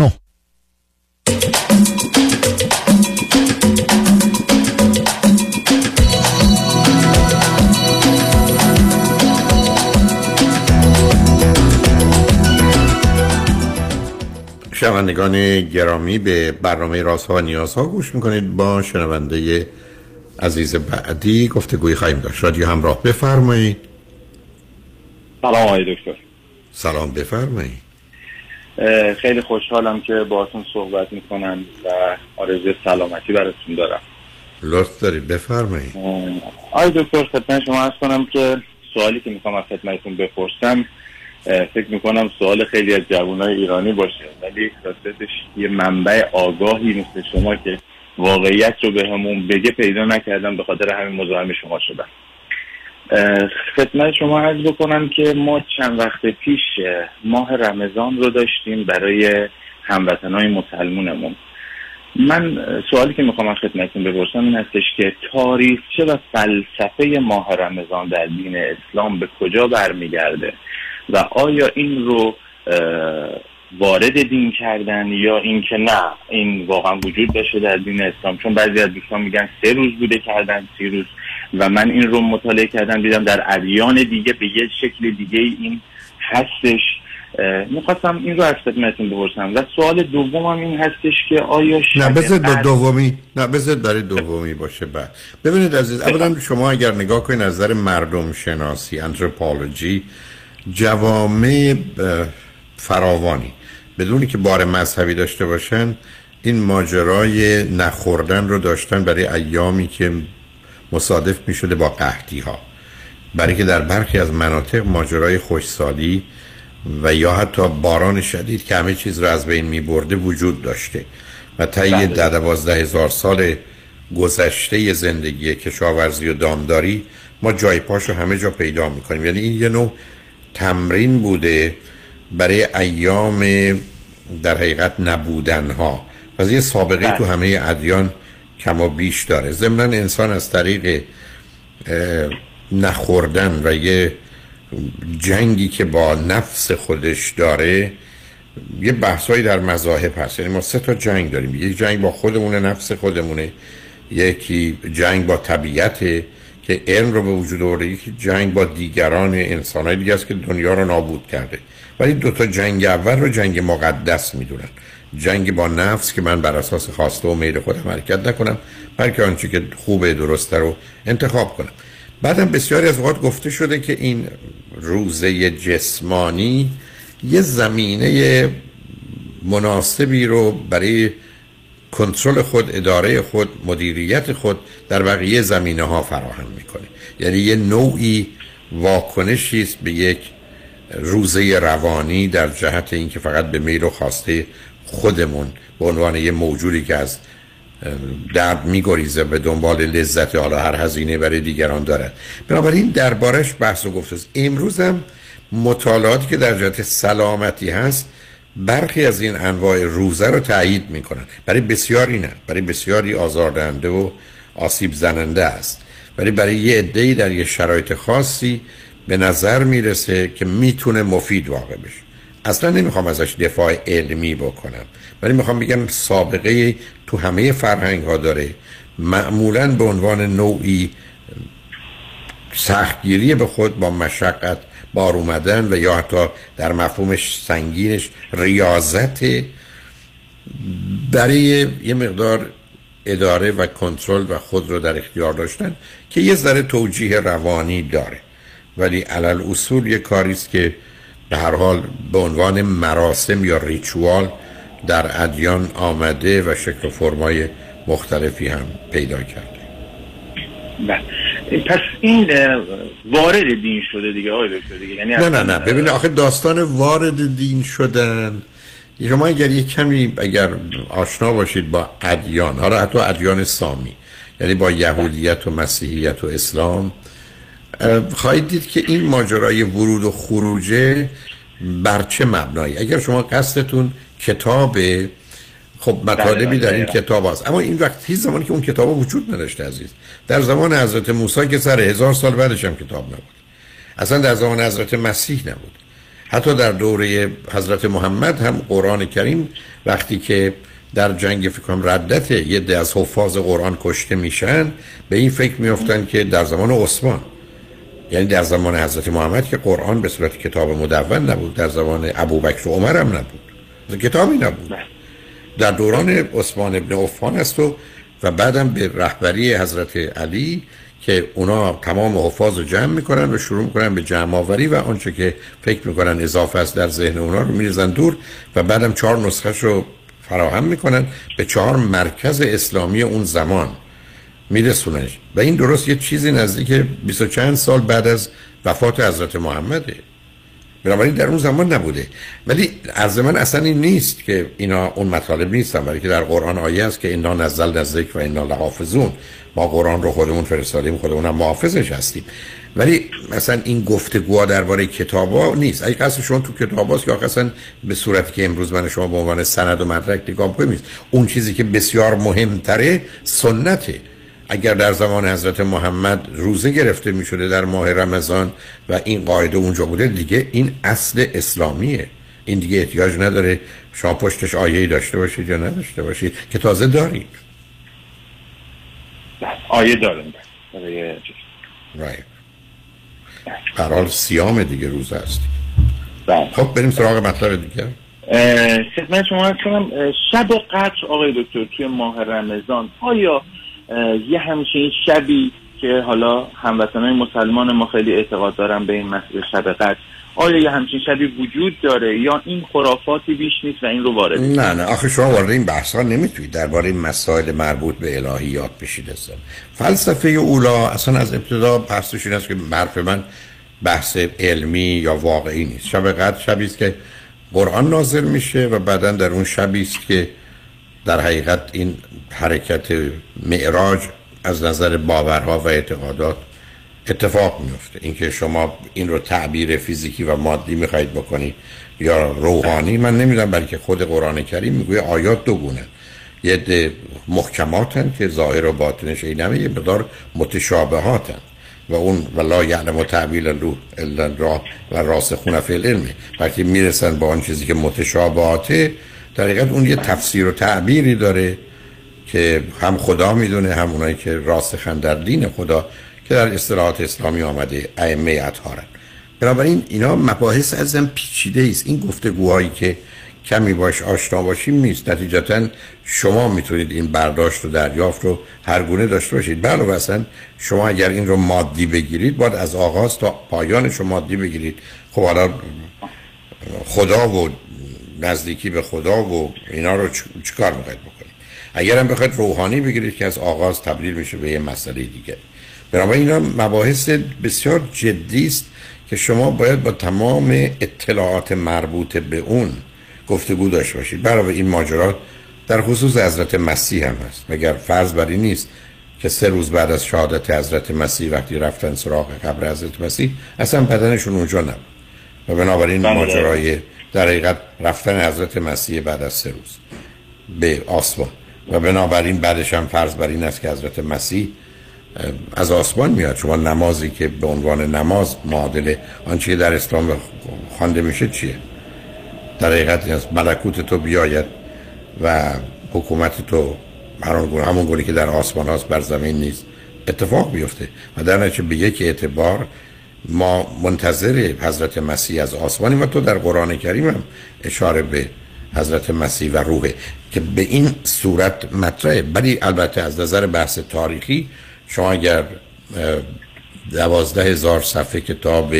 شنوندگان گرامی به برنامه راست ها و نیاز ها گوش می‌کنید. با شنونده عزیز بعدی گفتگوی خواهیم داشت. رادیو همراه بفرمایید. سلام آقای دکتر. سلام بفرمایید. خیلی خوشحالم که باهاتون صحبت می‌کنم و آرزوی سلامتی براتون دارم. لطف دارید. بفرمایید. آقای دکتر خدمت شما هست کنم که سوالی که می‌خوام از خدمتتون بپرسم. فکر می‌کنم سوال خیلی از جوانای ایرانی باشه. ولی راستش یه منبع آگاهی مثل شما که واقعیت رو به همون بگه پیدا نکردم به خاطر همین مزاحم شما شدم. خدمت شما عرض بکنم که ما چند وقت پیش ماه رمضان رو داشتیم برای هموطنهای مسلمونمون من سوالی که می‌خوام خدمتتون بپرسم این هستش که تاریخچه و فلسفه ماه رمضان در دین اسلام به کجا برمیگرده؟ و آیا این رو وارد دین کردن یا اینکه نه این واقعا وجود داشته در دین اسلام؟ چون بعضی از دوستان میگن سه روز بوده کردن سی روز. و من این رو مطالعه کردم دیدم در ادیان دیگه به یه شکل دیگه این هستش. می‌خواستم این رو از خدمتتون بپرسم. و سوال دومم این هستش که آیا نه بذار دومی نه بذار برای دومی باشه. بعد ببینید عزیز اولا شما اگر نگاه کنید نظر مردم شناسی انتروپولوژی جوامع فراوانی. بدونی که بار مذهبی داشته باشن این ماجرای نخوردن رو داشتن برای ایامی که مصادف می شده با قحطی ها برای که در برخی از مناطق ماجرای خوشسالی و یا حتی باران شدید که همه چیز رو از بین می برده وجود داشته. و طی ده دوازده هزار سال گذشته زندگی کشاورزی و دامداری ما جای پاش رو همه جا پیدا می‌کنیم. یعنی این یه نوع تمرین بوده برای ایام در حقیقت نبودن ها و یه سابقه تو همه ادیان کما بیش داره. ضمنا انسان از طریق نخوردن و یه جنگی که با نفس خودش داره یه بحثایی در مذاهب هست. یعنی ما سه تا جنگ داریم. یک جنگ با خودمونه نفس خودمونه. یکی جنگ با طبیعت که علم رو به وجود آورده. یکی جنگ با دیگران انسانهای دیگه است که دنیا رو نابود کرده. ولی دو تا جنگ اول رو جنگ مقدس می‌دونن. جنگ با نفس که من بر اساس خواسته و میل خودم حرکت نکنم بلکه آنچه که خوبه درسته رو انتخاب کنم. بعدم بسیاری از اوقات گفته شده که این روزه جسمانی یه زمینه مناسبی رو برای کنترل خود اداره خود مدیریت خود در بقیه زمینه ها فراهم می‌کنه. یعنی یه نوعی واکنشی است به یک روزه روانی در جهت اینکه فقط به میل و خواسته خودمون به عنوان یه موجودی که از درد میگریزه به دنبال لذت حالا هر هزینه برای دیگران دارد. بنابراین دربارش بحث و گفته است امروز هم مطالعاتی که در جهت سلامتی هست برخی از این انواع روزه رو تایید می‌کنن برای بسیاری نه. برای بسیاری آزاردهنده و آسیب زننده است. ولی برای یه عده‌ای در یه شرایط خاصی به نظر می‌رسه که می‌تونه مفید واقع بشه. اصلا نمی‌خوام ازش دفاع علمی بکنم. ولی می‌خوام بگم سابقه تو همه فرهنگ ها داره. معمولا به عنوان نوعی سختگیری به خود با مشقت بار اومدن و یا حتی در مفهومش سنگینش ریاضت. برای یه مقدار اداره و کنترل و خود رو در اختیار داشتن که یه ذره توجیه روانی داره. ولی علل اصول یه کاری است که به هر حال به عنوان مراسم یا ریچوال در ادیان آمده و شکل و فرمای مختلفی هم پیدا کرده. بله. پس این وارد دین شده دیگه آقای دکتر دیگه. یعنی نه نه نه. ببین آخه داستان وارد دین شدن شما اگر یک کمی اگر آشنا باشید با ادیان حالا حتی ادیان سامی یعنی با یهودیت و مسیحیت و اسلام خواهید دید که این ماجرای ورود و خروجه بر چه مبنایی؟ اگر شما قصدتون کتاب خب مطالبی در این کتاب هست. اما این وقت هیچ زمانی که اون کتاب وجود نداشته عزیز. در زمان حضرت موسی که سر هزار سال بعدش هم کتاب نبود. اصلا در زمان حضرت مسیح نبود. حتی در دوره حضرت محمد هم قرآن کریم وقتی که در جنگ فکرم ردت یه ده از حفاظ قرآن کشته میشن به این فکر میفتن که در زمان عثمان. یعنی در زمان حضرت محمد که قرآن به صورت کتاب مدون نبود در زمان ابوبکر و عمر هم نبود. کتابی نبود. در دوران عثمان ابن عفان است و و بعدم به رهبری حضرت علی که اونا تمام حفاظ رو جمع می‌کنن و شروع می‌کنن به جمع آوری و آنچه که فکر می‌کنن اضافه است در ذهن اونا رو میریزن دور و بعدم چهار نسخه رو فراهم می‌کنن به چهار مرکز اسلامی اون زمان. میرسوننش و این درست یه چیزی نزدیک 20 چند سال بعد از وفات حضرت محمده. بنابراین در اون زمان نبوده. ولی از من اصلا این نیست که اینا اون مطالب نیستن برای که در قرآن آیه است که اینا نزل نزدیک و اینا لحافظون. ما قرآن رو خودمون فرستادیم هم محافظش هستیم. ولی مثلا این گفتگوها درباره کتابا نیست. اگه قصد شما تو کتاب هاست یا اصلا به صورتی که امروز من شما به عنوان سند و مدرک نگاه کنیم اون چیزی که بسیار مهمتره سنته. اگر در زمان حضرت محمد روزه گرفته می شده در ماه رمضان و این قاعده اونجا بوده دیگه این اصل اسلامیه. این دیگه احتیاج نداره شما پشتش آیه داشته باشید یا نداشته باشید که تازه دارید آیه داریم. right. قرار سیام دیگه روز هست بله. خب بریم سراغ مطلب دیگه. خدمت شما کنم شب قدر آقای دکتر توی ماه رمضان آیا یه همچین شبی که حالا هموطنهای مسلمان ما خیلی اعتقاد دارن به این مسئله شب قدر. آیا یه همچین شبی وجود داره یا این خرافاتی بیش نیست و این رو وارد نه نه. آخه شما وارد این بحث ها نمی‌تونید درباره مسائل مربوط به الهیات بشید اصلا. فلسفه اولا اصلا از ابتدا بحثش این است که حرف من بحث علمی یا واقعی نیست. شب قدر شبی است که قرآن نازل میشه و بعدا در اون شبی است که در حقیقت این حرکت معراج از نظر باورها و اعتقادات اتفاق میفته اینکه شما این رو تعبیر فیزیکی و مادی می‌خواهید بکنید یا روحانی من نمی‌دونم بلکه خود قرآن کریم میگوی آیات دو گونه. یه ده محکماتن که ظاهر و باطنش اینمه یه مقدار متشابهاتن. و اون ولا یعلم تعبیل روح الا را و راسخون فی العلم. وقتی می‌رسن با آن چیزی که متشابهاته در حقیقت اون یه تفسیر و تعبیری داره که هم خدا می‌دونه هم اونایی که راسخن در دین خدا که در اصطلاحات اسلامی آمده ائمه اطهارن. بنابراین اینا مباحث ازم پیچیده است. این گفتگوهایی که کمی باش آشنا باشیم نیست. نتیجتا شما می‌تونید این برداشت و دریافت رو هر گونه داشته باشید. بله اصلا شما اگر این رو مادی بگیرید باید از آغاز تا پایانش رو مادی بگیرید. خب حالا خدا و نزدیکی به خدا و اینا رو چیکار می‌خواید بکنید؟ اگر هم بخواید روحانی بگیرید که از آغاز تبدیل میشه به یه مسئله دیگه. بنابراین اینا مباحث بسیار جدی است که شما باید با تمام اطلاعات مربوط به اون گفتگو داشته باشید. برای این ماجرا در خصوص حضرت مسیح هم هست. مگر فرض بر این نیست که سه روز بعد از شهادت حضرت مسیح وقتی رفتن سراغ قبر حضرت مسیح اصلا بدنشون اونجا نبود. و بنابراین بله. ماجرای در حقیقت رفتن حضرت مسیح بعد از سه روز به آسمان. و بنابراین بعدش هم فرض بر این است که حضرت مسیح از آسمان میاد. شما نمازی که به عنوان نماز معادل آنچه در اسلام خوانده میشه چیه؟ در حقیقت از ملکوت تو بیاید و حکومت تو همون گونه که در آسمان هاست بر زمین نیست اتفاق بیفته. و در نتیجه به یک اعتبار ما منتظر حضرت مسیح از آسمانی و تو در قرآن کریم هم اشاره به حضرت مسیح و روحه که به این صورت مطرحه. ولی البته از نظر بحث تاریخی شما اگر دوازده هزار صفحه کتاب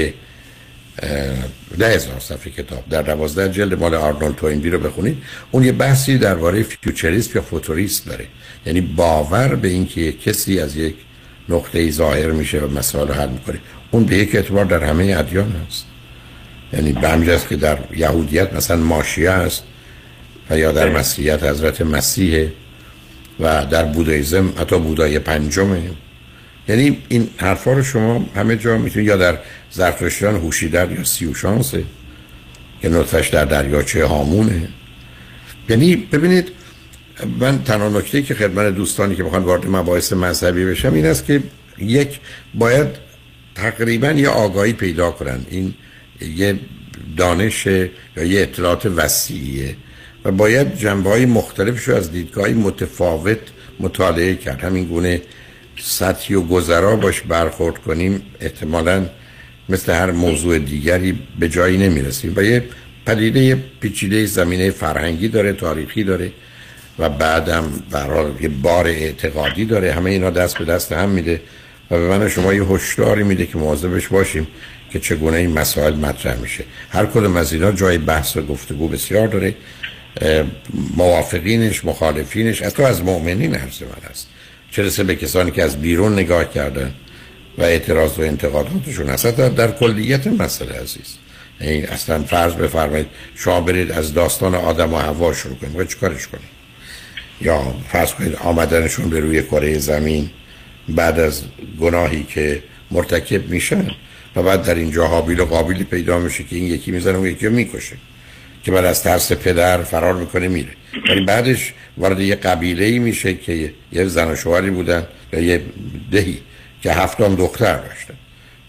ده هزار صفحه کتاب در دوازده جلد مال آرنولد توینبی رو بخونید اون یه بحثی درباره futurist یا futuriste داره. یعنی باور به اینکه کسی از یک نقطه ظاهر میشه و مسائل حل می‌کنه. اون به یک اعتبار در همه ادیان هست. یعنی به که در یهودیت مثلا ماشیه است و یا در مسیحیت حضرت مسیح و در بودایزم حتی بودای پنجمه. یعنی این حرفا رو شما همه جا می‌تونید یا در زرتشتیان هوشیدر یا سیوشانسه که نطفش در دریاچه هامونه. یعنی ببینید من تنها نکته که خدمت دوستانی که می‌خوان وارد مباحث مذهبی بشم این است که یک باید تقریبا یه آگاهی پیدا کنن این یه دانش یا یه اطلاعات وسیعیه و باید جنبه های مختلفش رو از دیدگاه متفاوت مطالعه کرد. همین گونه سطحی و گذرا باش برخورد کنیم احتمالا مثل هر موضوع دیگری به جایی نمی‌رسیم. و یه پدیده پیچیده زمینه فرهنگی داره تاریخی داره و بعدم برای یه بار اعتقادی داره. همه اینا دست به دست هم میده. و من شما یه هشداری میده که مواظبش باشیم که چگونه این مسائل مطرح میشه. هر کدوم از اینا جای بحث و گفتگو بسیار داره. موافقینش مخالفینش حتی از مؤمنین عرض من هست چه به کسانی که از بیرون نگاه کردن و اعتراض و انتقاداتشون هست. در, کلیت مسئله عزیز. این اصلا فرض بفرمایید شما برید از داستان آدم و هوا شروع کنید. چیکارش کنید؟ یا فرض کنید آمدنشون به روی کره زمین بعد از گناهی که مرتکب میشن و بعد در اینجا حابیل و قابلی پیدا میشه که این یکی می‌زنه و یکی می‌کشه که بعد از ترس پدر فرار می‌کنه میره. ولی بعدش وارد یه قبیله ای میشه که یه زن و شوهری بودن یا یه دهی که هفتم دختر داشتن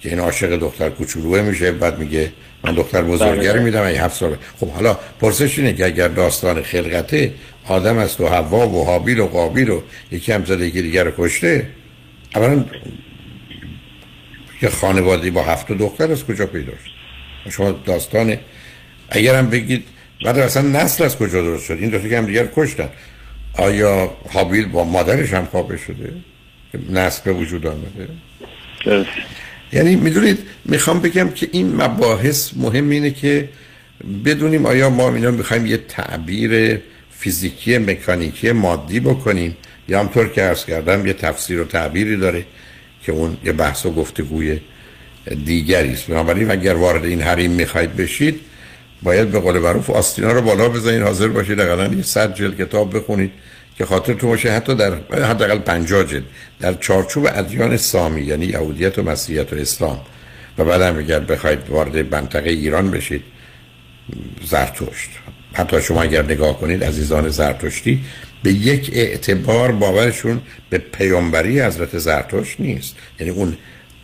که این عاشق دختر کوچولوه میشه. بعد میگه من دختر بزرگی میدم این هفت سال خب حالا پرسش اینه که اگر داستان خلقته آدم است و حوا و حابیل و قابیل و یکی هم زده یکی دیگر کشته اولا یه خانوادی با هفت دختر از کجا پیدا شد؟ شما داستان اگر هم بگید بعد اصلا نسل از کجا درست شد؟ این دو که هم دیگر کشتن. آیا حابیل با مادرش هم خوابه شده؟ نسل به وجود آمده؟ یعنی می‌دونید می‌خوام بگم که این مباحث مهم اینه که بدونیم آیا ما اینا می‌خوایم یه تعبیر فیزیکی مکانیکی مادی بکنیم یا همطور که ارز کردم یه تفسیر و تعبیری داره که اون یه بحث و گفتگوی دیگری است. بنابراین اگر وارد این حریم می‌خواید بشید باید به قول معروف آستینا رو بالا بزنید حاضر باشید حداقل یه صد جلد کتاب بخونید که خاطر تو باشه. حتی در حداقل 50 جلد. در چارچوب ادیان سامی یعنی یهودیت و مسیحیت و اسلام. و بعدم اگر بخواید وارد منطقه ایران بشید زرتشت. حتی شما اگر نگاه کنید عزیزان زرتشتی به یک اعتبار باورشون به پیامبری حضرت زرتشت نیست. یعنی اون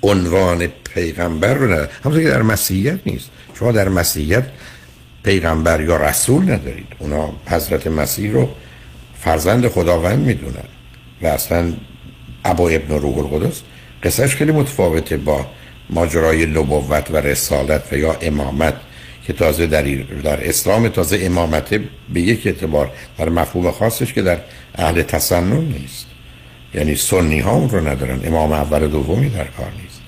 عنوان پیغمبر رو نداره. همونطور که در مسیحیت نیست. شما در مسیحیت پیغمبر یا رسول ندارید. اونا حضرت مسیح رو فرزند خداوند می‌دونن. و اصلا ابا ابن روح القدس قصهش خیلی متفاوته با ماجرای نبوت و رسالت و یا امامت. که تازه در, در اسلام تازه امامت به یک اعتبار در مفهوم خاصش که در اهل تسنن نیست. یعنی سنی ها اون رو ندارن امام اول دومی در کار نیست.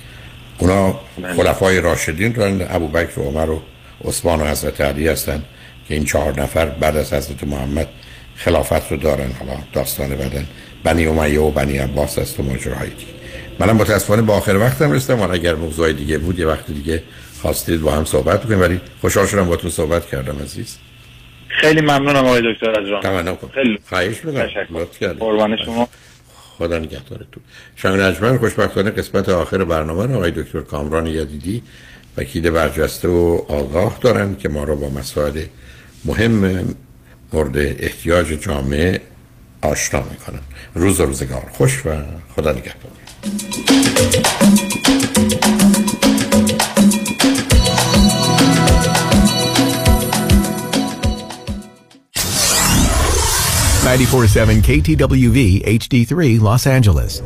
اونا بله. خلفای راشدین رو ابو بکر و عمر و عثمان و حضرت علی هستن که این چهار نفر بعد از حضرت محمد خلافت رو دارن. حالا داستان بدن. بنی امیه و بنی عباس است و ماجراهای دیگه منم متاسفانه با آخر وقتم رسیدم اگر موضوع دیگه بود یه وقت دیگه خواستید با هم صحبت کنیم ولی خوشحال شدم با تو صحبت کردم عزیز. خیلی ممنونم آقای دکتر از راه خیلی خواهش می‌کنم. قربان شما. خدا نگهدارتون. شنگ نجمن خوشبختانه قسمت آخر برنامه رو آقای دکتر کامران یدیدی وکیل برجسته و آگاه دارن که ما رو با مسائل مهم مورد احتیاج جامعه آشنا می‌کنن روز و روزگار. خوش و خدا نگهدار. Ninety-four-seven KTWV HD3 Los Angeles.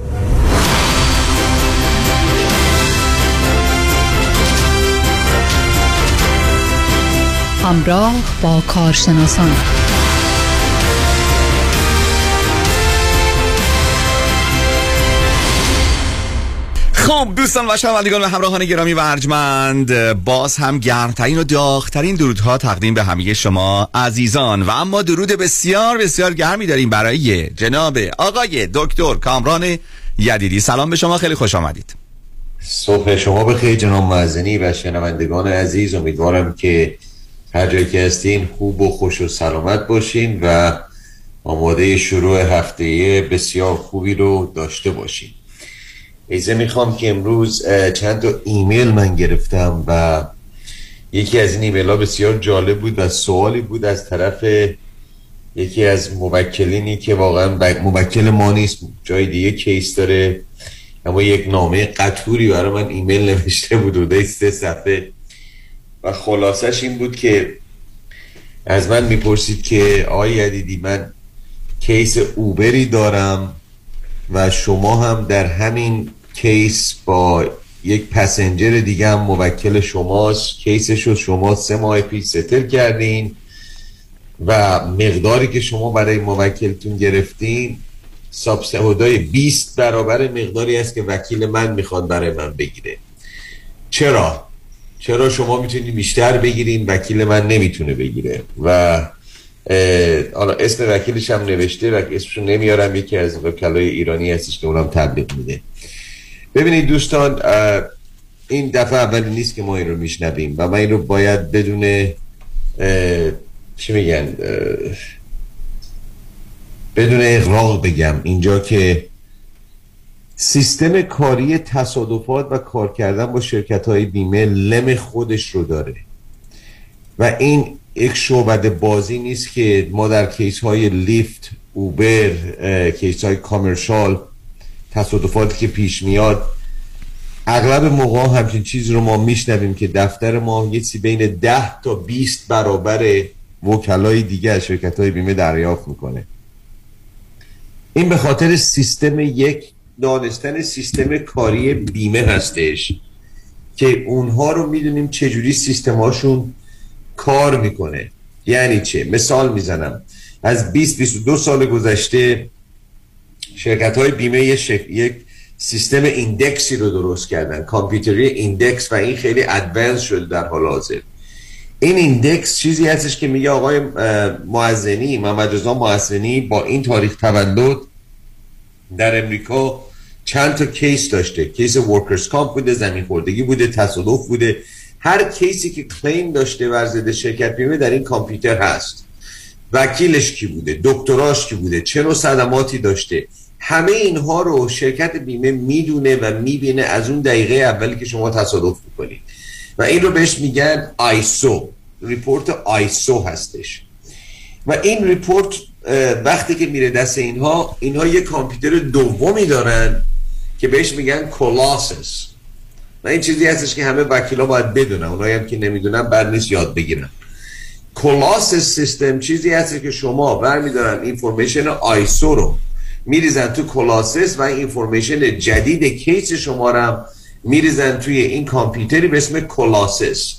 همراه با کارشناسان خب دوستان و شنوندگان و همراهان گرامی و ارجمند باز هم گرمترین و داغترین درودها تقدیم به همه شما عزیزان. و اما درود بسیار بسیار گرمی داریم برای جناب آقای دکتر کامران یدیدی. سلام به شما خیلی خوش آمدید. صبح شما بخیر جناب معزنی و شنوندگان عزیز. امیدوارم که هر جایی که هستین خوب و خوش و سلامت باشین و آماده شروع هفته بسیار خوبی رو داشته باشین. ایزه می‌خوام که امروز چند تا ایمیل من گرفتم و یکی از این ایمیل ها بسیار جالب بود و سوالی بود از طرف یکی از موکلینی که واقعا موکل ما نیست جای دیگه case داره. اما یک نامه قطوری برای من ایمیل نوشته بود و سه صفحه. و خلاصش این بود که از من می‌پرسید که آیا دیدی من case Uber ی دارم و شما هم در همین case با یک passenger دیگه هم موکل شماست. case ش رو شما سه ماه پیش settle کردین و مقداری که شما برای موکلتون گرفتین سابسهودای 20 برابر مقداری است که وکیل من می‌خواد برای من بگیره. چرا؟ چرا شما می‌تونید بیشتر بگیرین؟ وکیل من نمی‌تونه بگیره. و حالا اسم وکیلش هم نوشته و اسمشو نمیارم یکی از وکلای ایرانی هستش که اونم تبلیغ میده. ببینید دوستان این دفعه اولی نیست که ما این رو میشنویم و من این رو باید بدون چی میگن بدون اغراق بگم. اینجا که سیستم کاری تصادفات و کار کردن با شرکت های بیمه لم خودش رو داره. و این یک شعبد بازی نیست که ما در کیس های لیفت اوبر کیس های کامرشال تصادفاتی که پیش میاد اغلب موقع همچین چیزی رو ما میشنویم که دفتر ما یه چیزی بین 10 تا 20 برابر وکلای دیگه از شرکت های بیمه دریافت می‌کنه. این به خاطر سیستم یک دانستن سیستم کاری بیمه هستش که اونها رو می‌دونیم چجوری سیستماشون کار می‌کنه. یعنی چه؟ مثال می‌زنم. از 20 22 سال گذشته شرکت های بیمه یک سیستم index ی رو درست کردن. کامپیوتری index و این خیلی advanced شده در حال حاضر. این index چیزی هستش که میگه آقای معزنی محمد رضا معزنی با این تاریخ تولد در امریکا چند تا case داشته. case workers' comp بوده زمین خوردگی بوده تصادف بوده. هر case ی که claim داشته بر ضد شرکت بیمه در این کامپیوتر هست. وکیلش کی بوده؟ دکتراش کی بوده؟ چه نوع صدماتی داشته؟ همه اینها رو شرکت بیمه می‌دونه و می‌بینه از اون دقیقه اولی که شما تصادف می‌کنید. و این رو بهش میگن ISO. report ISO هستش. و این report وقتی که میره دست اینها اینها یه کامپیوتر دومی دارن که بهش میگن Colossus. و این چیزی هستش که همه وکیلا باید بدونن. اونایی هم که نمی‌دونن بد نیست یاد بگیرن. Colossus سیستم چیزی هست که شما برمیدارن. information ISO رو میریزن تو Colossus و این information جدید case شما رو میریزن توی این کامپیوتری به اسم Colossus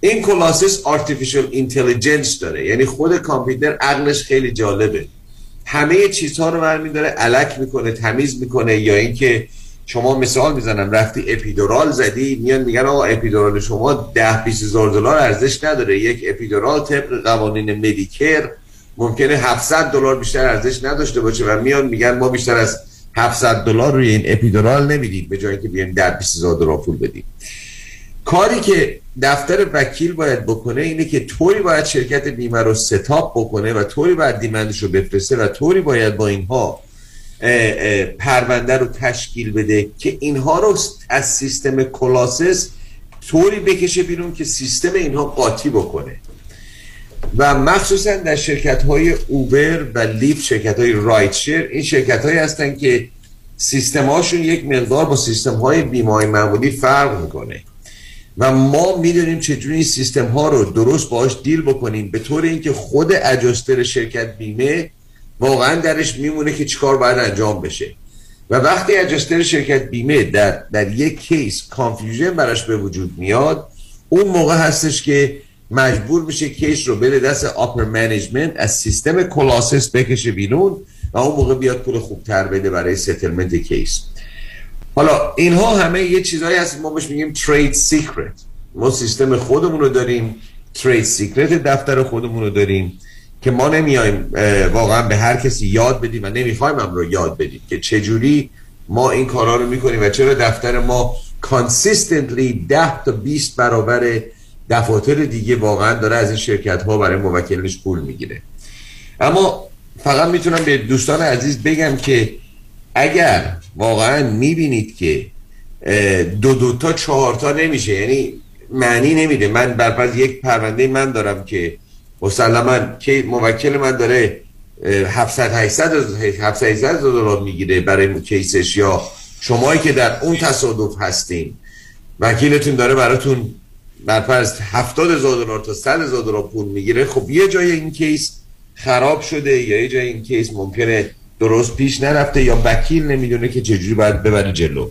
این Colossus artificial intelligence داره. یعنی خود کامپیوتر عقلش خیلی جالبه. همه چیزها رو برمیداره الک می‌کنه تمیز می‌کنه یا اینکه شما مثال می‌زنم رفتی epidural زدی میان میگن آقا epidural شما ده 20 هزار دلار ارزش نداره یک epidural طبق قوانین Medicare ممکنه 700 دلار بیشتر ارزش نداشته باشه و میان میگن ما بیشتر از 700 دلار روی این epidural نمیدیم به جایی که بیایم ده 20 هزار دلار پول بدیم. کاری که دفتر وکیل باید بکنه اینه که طوری باید شرکت بیمه رو set up بکنه و طوری باید demand ش رو بفرسته و طوری باید با اینها پرونده رو تشکیل بده که اینها رو از سیستم Colossus طوری بکشه بیرون که سیستم اینها قاطی بکنه. و مخصوصا در شرکت های Uber و Lyft شرکت های rideshare این شرکت هایی هستن که سیستم هاشون یک مقدار با سیستم های بیمه معمولی فرق می‌کنه. و ما می‌دونیم چجوری این سیستم ها رو درست باش deal بکنیم. به طور اینکه خود adjuster شرکت بیمه واقعا درش میمونه که چیکار باید انجام بشه. و وقتی adjuster شرکت بیمه در, در یک case confusion براش به وجود میاد اون موقع هستش که مجبور میشه case رو بده دست upper management از سیستم Colossus بکشه بیرون و اون موقع بیاد پول خوبتر بده برای settlement کیس حالا اینها همه یه چیزهایی هست ما بهش میگیم trade secret ما سیستم خودمون رو داریم trade secret دفتر خودمون رو داریم. که ما نمیایم واقعا به هر کسی یاد بدیم و نمی‌خوایم هم رو یاد بدیم که چجوری ما این کارا رو می‌کنیم و چرا دفتر ما consistently 10 تا 20 برابر دفاتر دیگه واقعا داره از این شرکت ها برای موکلش پول می‌گیره. اما فقط می‌تونم به دوستان عزیز بگم که اگر واقعا می‌بینید که دو دو تا چهار تا نمیشه یعنی معنی نمیده. من برپس یک پرونده من دارم که مسلما که موکل من داره 700 800 700 دلار می‌گیره برای کیسش یا شمایی که در اون تصادف هستین. وکیلتون داره براتون برپرست 70 هزار دلار تا 100 هزار دلار پول می‌گیره. خب یه جای این کیس خراب شده یا یه جای این کیس ممکنه درست پیش نرفته یا وکیل نمی‌دونه که چجوری باید ببره جلو.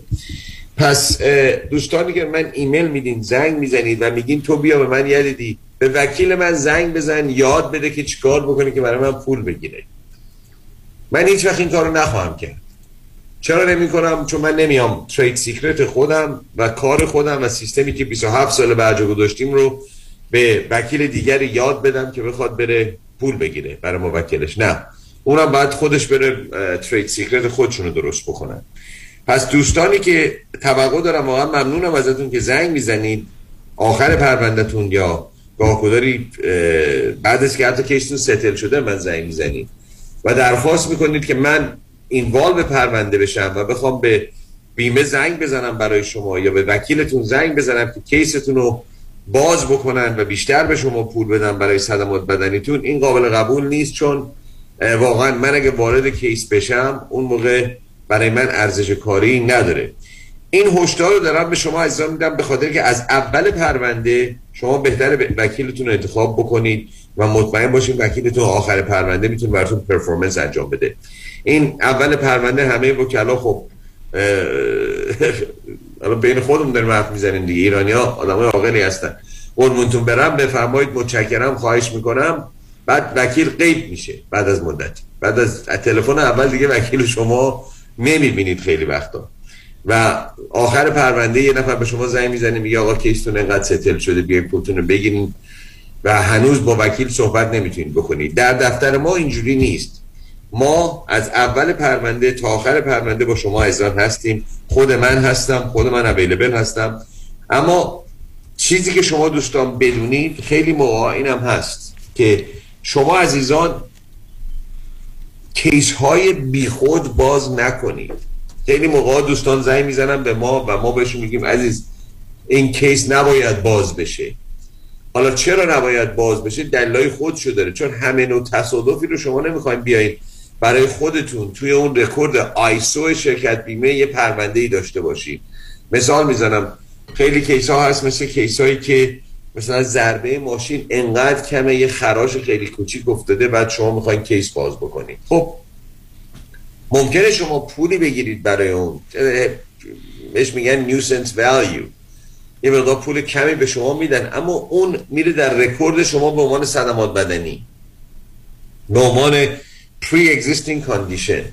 پس دوستانی که من ایمیل میدین زنگ می‌زنید و میگین تو بیا به من یاد بدی به وکیل من زنگ بزن یاد بده که چیکار بکنه که برای من پول بگیره. من هیچ وقت این کارو نخواهم کرد. چرا نمی کنم چون من نمیام trade secret خودم و کار خودم و سیستمی که 27 سال بعد گذاشتیم رو به وکیل دیگری یاد بدم که بخواد بره پول بگیره برای موکلش. نه. اونم باید خودش بره trade secret خودشونو درست بکنن پس دوستانی که توقع دارم واقعا ممنونم ازتون که زنگ می‌زنید. آخر پروندهتون یا گاه بعد از که حتی کیستون settle شده من زنگ می‌زنید. و درخواست می‌کنید که من involve پرونده بشم و بخوام به بیمه زنگ بزنم برای شما یا به وکیلتون زنگ بزنم که کیستون رو باز بکنن و بیشتر به شما پول بدن برای صدمات بدنیتون این قابل قبول نیست چون واقعا من اگه وارد کیس بشم اون موقع برای من ارزش کاری نداره. این هشدار رو دارم به شما عزیزان میدم به خاطر که از اول پرونده شما بهتر وکیلتون رو انتخاب بکنید و مطمئن باشین وکیلتون آخر پرونده می‌تونه براتون پرفورمنس انجام بده. این اول پرونده همه وکلا خب الان بین خودمون داریم حرف می‌زنیم دیگه. ایرانی ها آدم های عاقلی هستن. قربونتون برم بفرمایید متشکرم خواهش می‌کنم. بعد وکیل غیب میشه بعد از مدت. بعد از تلفن اول دیگه وکیل شما نمی‌بینید خیلی وقتا. و آخر پرونده یه نفر به شما زنگ می‌زنه میگه آقا کیستون انقدر ستل شده بیاین پولتون رو بگیرین و هنوز با وکیل صحبت نمی‌تونید بکنید. در دفتر ما اینجوری نیست. ما از اول پرونده تا آخر پرونده با شما ازان هستیم. خود من هستم خود من اویلیبل هستم. اما چیزی که شما دوستان بدونید خیلی موقع اینم هست که شما عزیزان کیس های بیخود باز نکنید. خیلی موقع دوستان زنگ می‌زنن به ما و ما بهشون میگیم عزیز این کیس نباید باز بشه. حالا چرا نباید باز بشه؟ دلایل خودشو داره. چون همه نوع تصادفی رو شما نمی‌خوایم بیایید برای خودتون توی اون record ISO شرکت بیمه یه پرونده ای داشته باشید مثال می‌زنم. خیلی کیس ها هست مثل کیس هایی که مثلا ضربه ماشین انقدر کمه یه خراش خیلی کوچیک افتاده بعد شما می‌خواین کیس باز بکنید خب ممکنه شما پولی بگیرید برای اون. بهش میگن nuisance value یه مقدار پول کمی به شما میدن اما اون میره در رکورد شما به عنوان صدمات بدنی. به عنوان pre-existing condition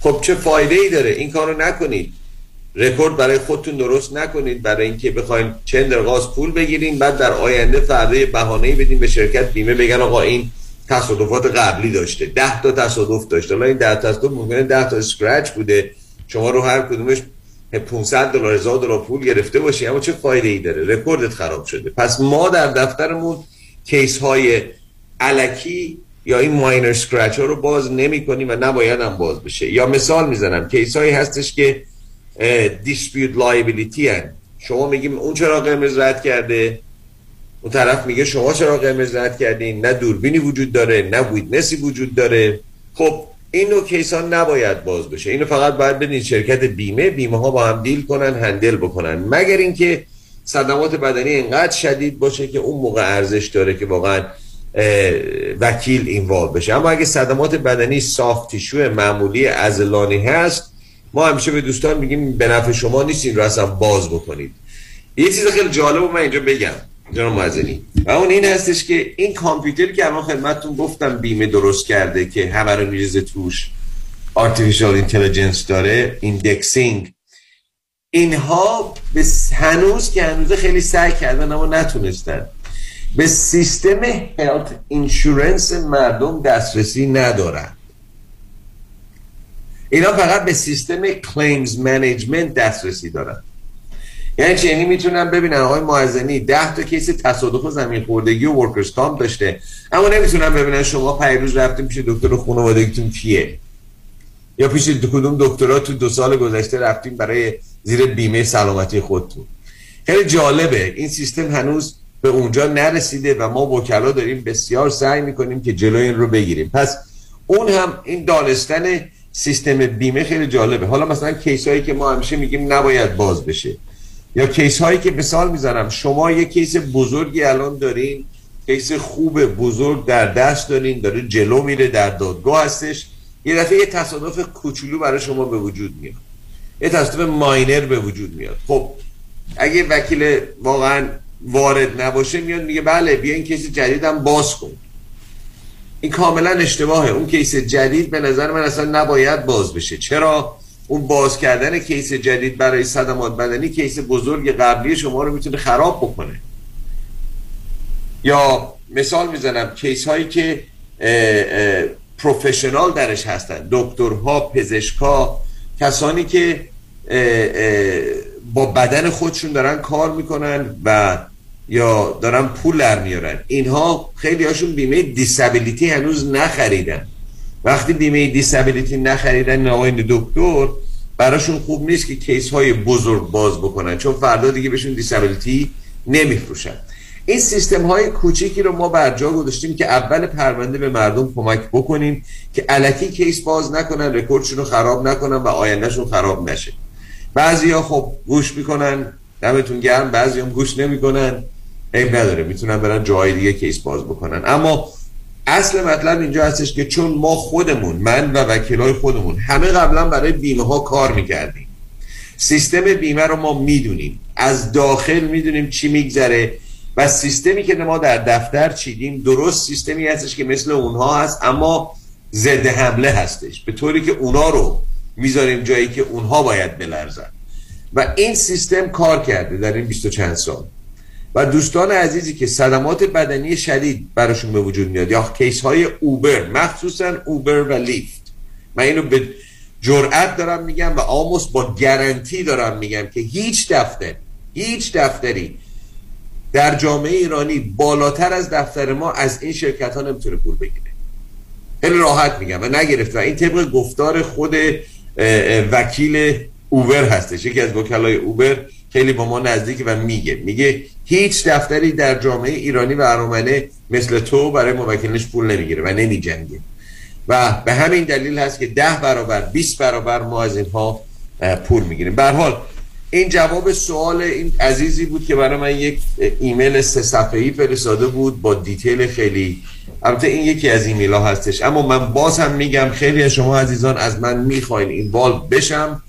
خب چه فایده ای داره؟ این کارو نکنید. رکورد برای خودتون درست نکنید. برای اینکه بخواید چند غاز پول بگیرین بعد در آینده فردا بهانه‌ای بدین به شرکت بیمه بگن آقا این تصادفات قبلی داشته. ده تا تصادف داشته. حالا این ده تصادف ممکنه ده تا scratch بوده. شما رو هر کدومش 500 دلار هزار دلار پول گرفته باشی. اما چه فایده ای داره؟ رکوردت خراب شده. پس ما در دفترمون کیس های الکی یا این minor scratch ها رو باز نمی کنیم و نباید هم باز بشه. یا مثال می‌زنم. کیس هایی هستش که dispute liability هن. شما میگیم اون چراغ قرمز رد کرده؟ اون طرف میگه شما چراغ قرمز رد کردین؟ نه دوربینی وجود داره نه evidence ی وجود داره. خب این نوع کیس ها نباید باز بشه. اینو فقط باید بدین شرکت بیمه بیمه ها با هم deal کنن handle بکنن. مگر اینکه صدمات بدنی انقدر شدید باشه که اون موقع ارزش داره که واقعا وکیل involve بشه. اما اگه صدمات بدنی soft tissue معمولی عضلانی هست ما همیشه به دوستان میگیم به نفع شما نیست این رو اصلا باز بکنید. یه چیز خیلی جالب من اینجا بگم. جناب معزنی و اون این هستش که این کامپیوتر که الان خدمتتون گفتم بیمه درست کرده که همه رو میریزه توش. Artificial intelligence داره indexing اینها به هنوز که هنوز خیلی سعی کردن اما نتونستن. به سیستم health insurance مردم دسترسی ندارن. اینا فقط به سیستم claims management دسترسی دارن. یعنی چی؟ یعنی می‌تونن ببینن آقای معزنی ده تا کیس تصادف زمین خوردگی و workers' comp داشته. اما نمی‌تونن ببینن شما پریروز رفتیم پیش دکتر خانوادگیتون کیه. یا پیش کدوم دکترا تو دو سال گذشته رفتیم برای زیر بیمه سلامتی خودتون. خیلی جالبه. این سیستم هنوز به اونجا نرسیده و ما وکلا داریم بسیار سعی می‌کنیم که جلوی این رو بگیریم. پس اون هم این دانستن سیستم بیمه خیلی جالبه. حالا مثلا کیس هایی که ما همیشه میگیم نباید باز بشه. یا کیس هایی که مثال می‌زنم. شما یه کیس بزرگی الان دارین کیس خوب بزرگ در دست دارین داره جلو میره در دادگاه هستش. یه دفعه یه تصادف کوچولو برای شما به وجود میاد. یه تصادف minor به وجود میاد. خب اگه وکیل واقعا وارد نباشه میاد میگه بله بیا این کیس جدیدم باز کن. این کاملا اشتباهه. اون کیس جدید به نظر من اصلا نباید باز بشه. چرا؟ اون باز کردن کیس جدید برای صدمات بدنی کیس بزرگ قبلی شما رو می‌تونه خراب بکنه. یا مثال می‌زنم کیس هایی که پروفشنال درش هستن دکترها پزشکا کسانی که با بدن خودشون دارن کار می‌کنن و یا دارن پول در میارن. اینها خیلی هاشون بیمه دیسابیلیتی هنوز نخریدن. وقتی بیمه دیسابیلیتی نخریدن آقای دکتر براشون خوب نیست که کیس های بزرگ باز بکنن چون فردا دیگه بهشون دیسابیلیتی نمیفروشن. این سیستم های کوچیکی رو ما بر جا گذاشتیم که اول پرونده به مردم کمک بکنیم که الکی کیس باز نکنن رکوردشون رو خراب نکنن و آیندهشون خراب نشه. بعضیا خب گوش می‌کنن دمتون گرم بعضی هم گوش نمی‌کنن. عیب نداره می‌تونن برن جای دیگه کیس باز بکنن. اما اصل مطلب اینجا هستش که چون ما خودمون من و وکیلای خودمون همه قبلا برای بیمه ها کار می‌کردیم. سیستم بیمه رو ما می‌دونیم. از داخل می‌دونیم چی میگذره و سیستمی که ما در دفتر چیدیم درست سیستمی هستش که مثل اونها هست اما ضد حمله هستش. به طوری که اونا رو می‌ذاریم جایی که اونها باید بلرزن. و این سیستم کار کرده در این 20 چند سال. و دوستان عزیزی که صدمات بدنی شدید براشون به وجود میاد. یا کیس های اوبر مخصوصا اوبر و لیفت. من اینو به جرأت دارم میگم و آموس با گارانتی دارم میگم که هیچ دفتر هیچ دفتری در جامعه ایرانی بالاتر از دفتر ما از این شرکت ها نمی‌تونه پول بگیره. خیلی راحت میگم و نگرفت و این طبق گفتار خود وکیل اوبر هستش. یکی از وکلای اوبر خیلی با ما نزدیک و میگه. میگه هیچ دفتری در جامعه ایرانی و ارامنه مثل تو برای موکلش پول نمی‌گیره و نمیجنگه. و به همین دلیل هست که ده برابر 20 برابر ما از اینها پول می‌گیریم. به حال این جواب سوال این عزیزی بود که برای من یک ایمیل سه صفحه‌ای فرستاده بود با detail خیلی البته این یکی از ایمیل ها هستش. اما من باز هم میگم خیلی از شما عزیزان از من می‌خواین involve بشم.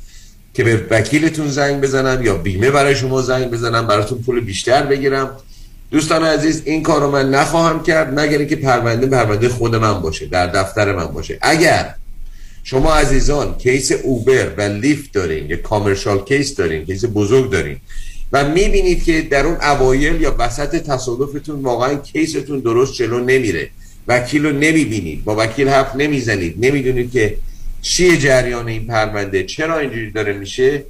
که به وکیلتون زنگ بزنم یا بیمه برای شما زنگ بزنم براتون پول بیشتر بگیرم. دوستان عزیز این کار رو من نخواهم کرد مگر اینکه پرونده پرونده خود من باشه در دفتر من باشه. اگر شما عزیزان case Uber و Lyft دارین یا commercial case دارین case بزرگ دارین و می‌بینید که در اون اوایل یا وسط تصادفتون واقعا case تون درست جلو نمیره. وکیل رو نمی‌بینید با وکیل حرف نمی‌زنید. نمی‌دونید که چیه جریان این پرونده چرا اینجوری داره میشه؟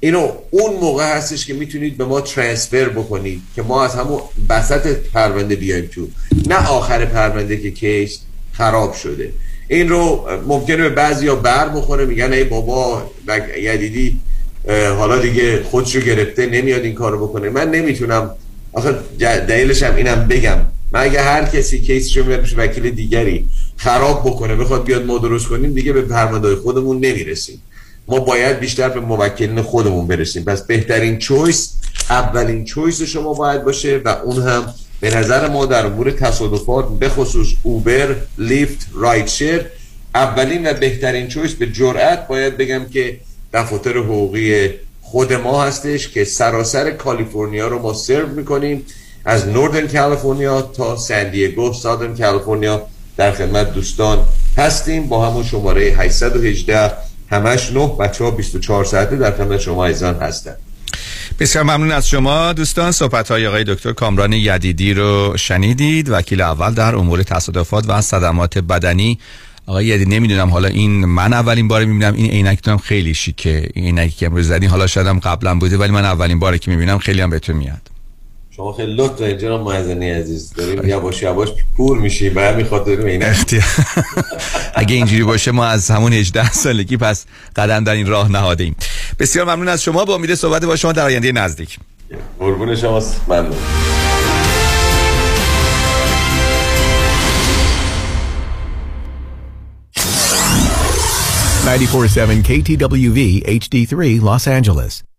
اینو اون موقع هستش که می‌تونید به ما transfer بکنید که ما از همون وسط پرونده بیایم تو. نه آخر پرونده که کیس خراب شده. این رو ممکنه به بعضی ها بر بخوره میگن ای بابا یدیدی حالا دیگه خودشو گرفته نمیاد این کارو بکنه. من نمی‌تونم. آخه دلیلش هم اینم بگم. من اگه هر کسی کیسشو میاد وکیل دیگری خراب بکنه بخواد بیاد ما درست کنیم دیگه به پرونده خودمون نمی‌رسیم. ما باید بیشتر به موکلین خودمون برسیم. پس بهترین چویس اولین چویس شما باید باشه و اون هم به نظر ما در امور تصادفات به خصوص اوبر، لیفت، رایت شیر اولین و بهترین چویس به جرأت باید بگم که دفاتر حقوقی خود ما هستش که سراسر کالیفرنیا رو ما سرو می‌کنیم. از نوردن کالیفرنیا تا سندیگو سادن کالیفرنیا در خدمت دوستان هستیم. با همون شماره 818 همش نه بچه ها 24 ساعته در خدمت شما ایزان هستن. بسیار ممنون از شما دوستان. صحبت های آقای دکتر کامران یدیدی رو شنیدید. وکیل اول در امور تصادفات و صدمات بدنی. آقای یدی نمی‌دونم حالا این من اولین بار می‌بینم. این عینکتون خیلی شیکه. این عینکی که امروز زدین حالا شاید هم قبلا بوده ولی من اولین باره که می‌بینم خیلی هم بهتون میاد. شما خیلی لطف دارید جناب معزنی عزیز. داریم یواش یواش پور میشیم بعد می‌خواد داریم عینک اگه اینجوری باشه ما از همون 18 سالگی پس قدم در این راه نهاده ایم بسیار ممنون از شما. با امید صحبت با شما در آینده نزدیک. قربون شماست ممنون. 94.7 KTWV HD3 Los Angeles.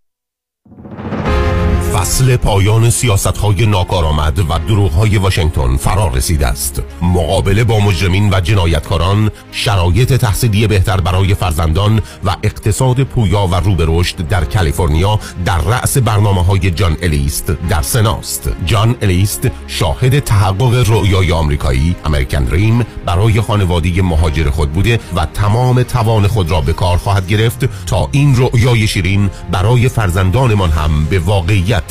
فصل پایان سیاست های ناکارآمد و دروغ های واشنگتن فرا رسیده است. مقابله با مجرمین و جنایتکاران شرایط تحصیلی بهتر برای فرزندان و اقتصاد پویا و رو به رشد در کالیفرنیا در رأس برنامه های جان الیست در سناست. جان الیست شاهد تحقق رؤیای آمریکایی امریکن دریم برای خانواده مهاجر خود بوده و تمام توان خود را به کار خواهد گرفت تا این رؤیای شیرین برای فرزندانمان هم به واقعیت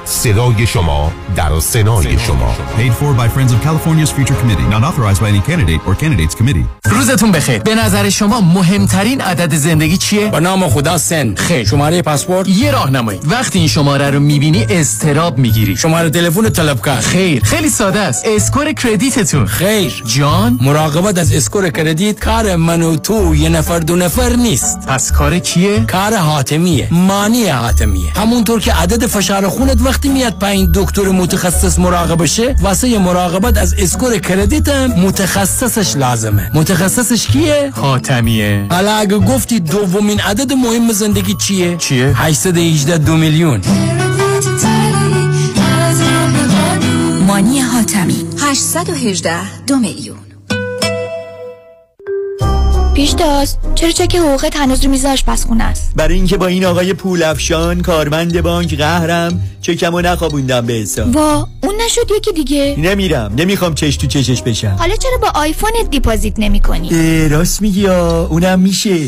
صدای شما در سنای شما. Paid for by Friends of California's Future Committee. Not authorized by any candidate or candidates committee. روزتون بخیر. به نظر شما مهمترین عدد زندگی چیه؟ به نام خدا سن. خیر. شماره پاسپورت؟ یه راهنمایی وقتی این شماره رو می‌بینی اضطراب می‌گیری. شماره تلفن طلبکار. خیر. خیلی ساده است. score credit تون. خیر. جان؟ مراقبت از score credit کار من و تو یه نفر دو نفر نیست. پس کار کیه؟ کار حاتمیه. مانی حاتمیه. همونطور که عدد فشار خونت وقتی میاد پایین دکتر متخصص مراقبه شه واسه مراقبت از اسکور کردیت هم متخصصش لازمه. متخصصش کیه؟ حاتمیه حالا اگه گفتی دومین عدد مهم زندگی چیه؟ چیه؟ 818 دو میلیون. مانی حاتمی. 818 دو میلیون. پیشتاز چرا چک حقوقت هنوز رو میز آشپزخونه است؟ برای اینکه با این آقای پولافشان کارمند بانک قهرم چکمو نخوابوندم به حساب. وا اون نشد یکی دیگه. نمیرم. نمی‌خوام چش تو چشش بشم. حالا چرا با آیفونت deposit نمی کنی؟ راست میگی یا اونم میشه.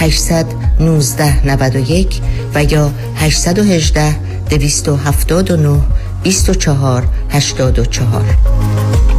819 91 و یا 818 279 24 84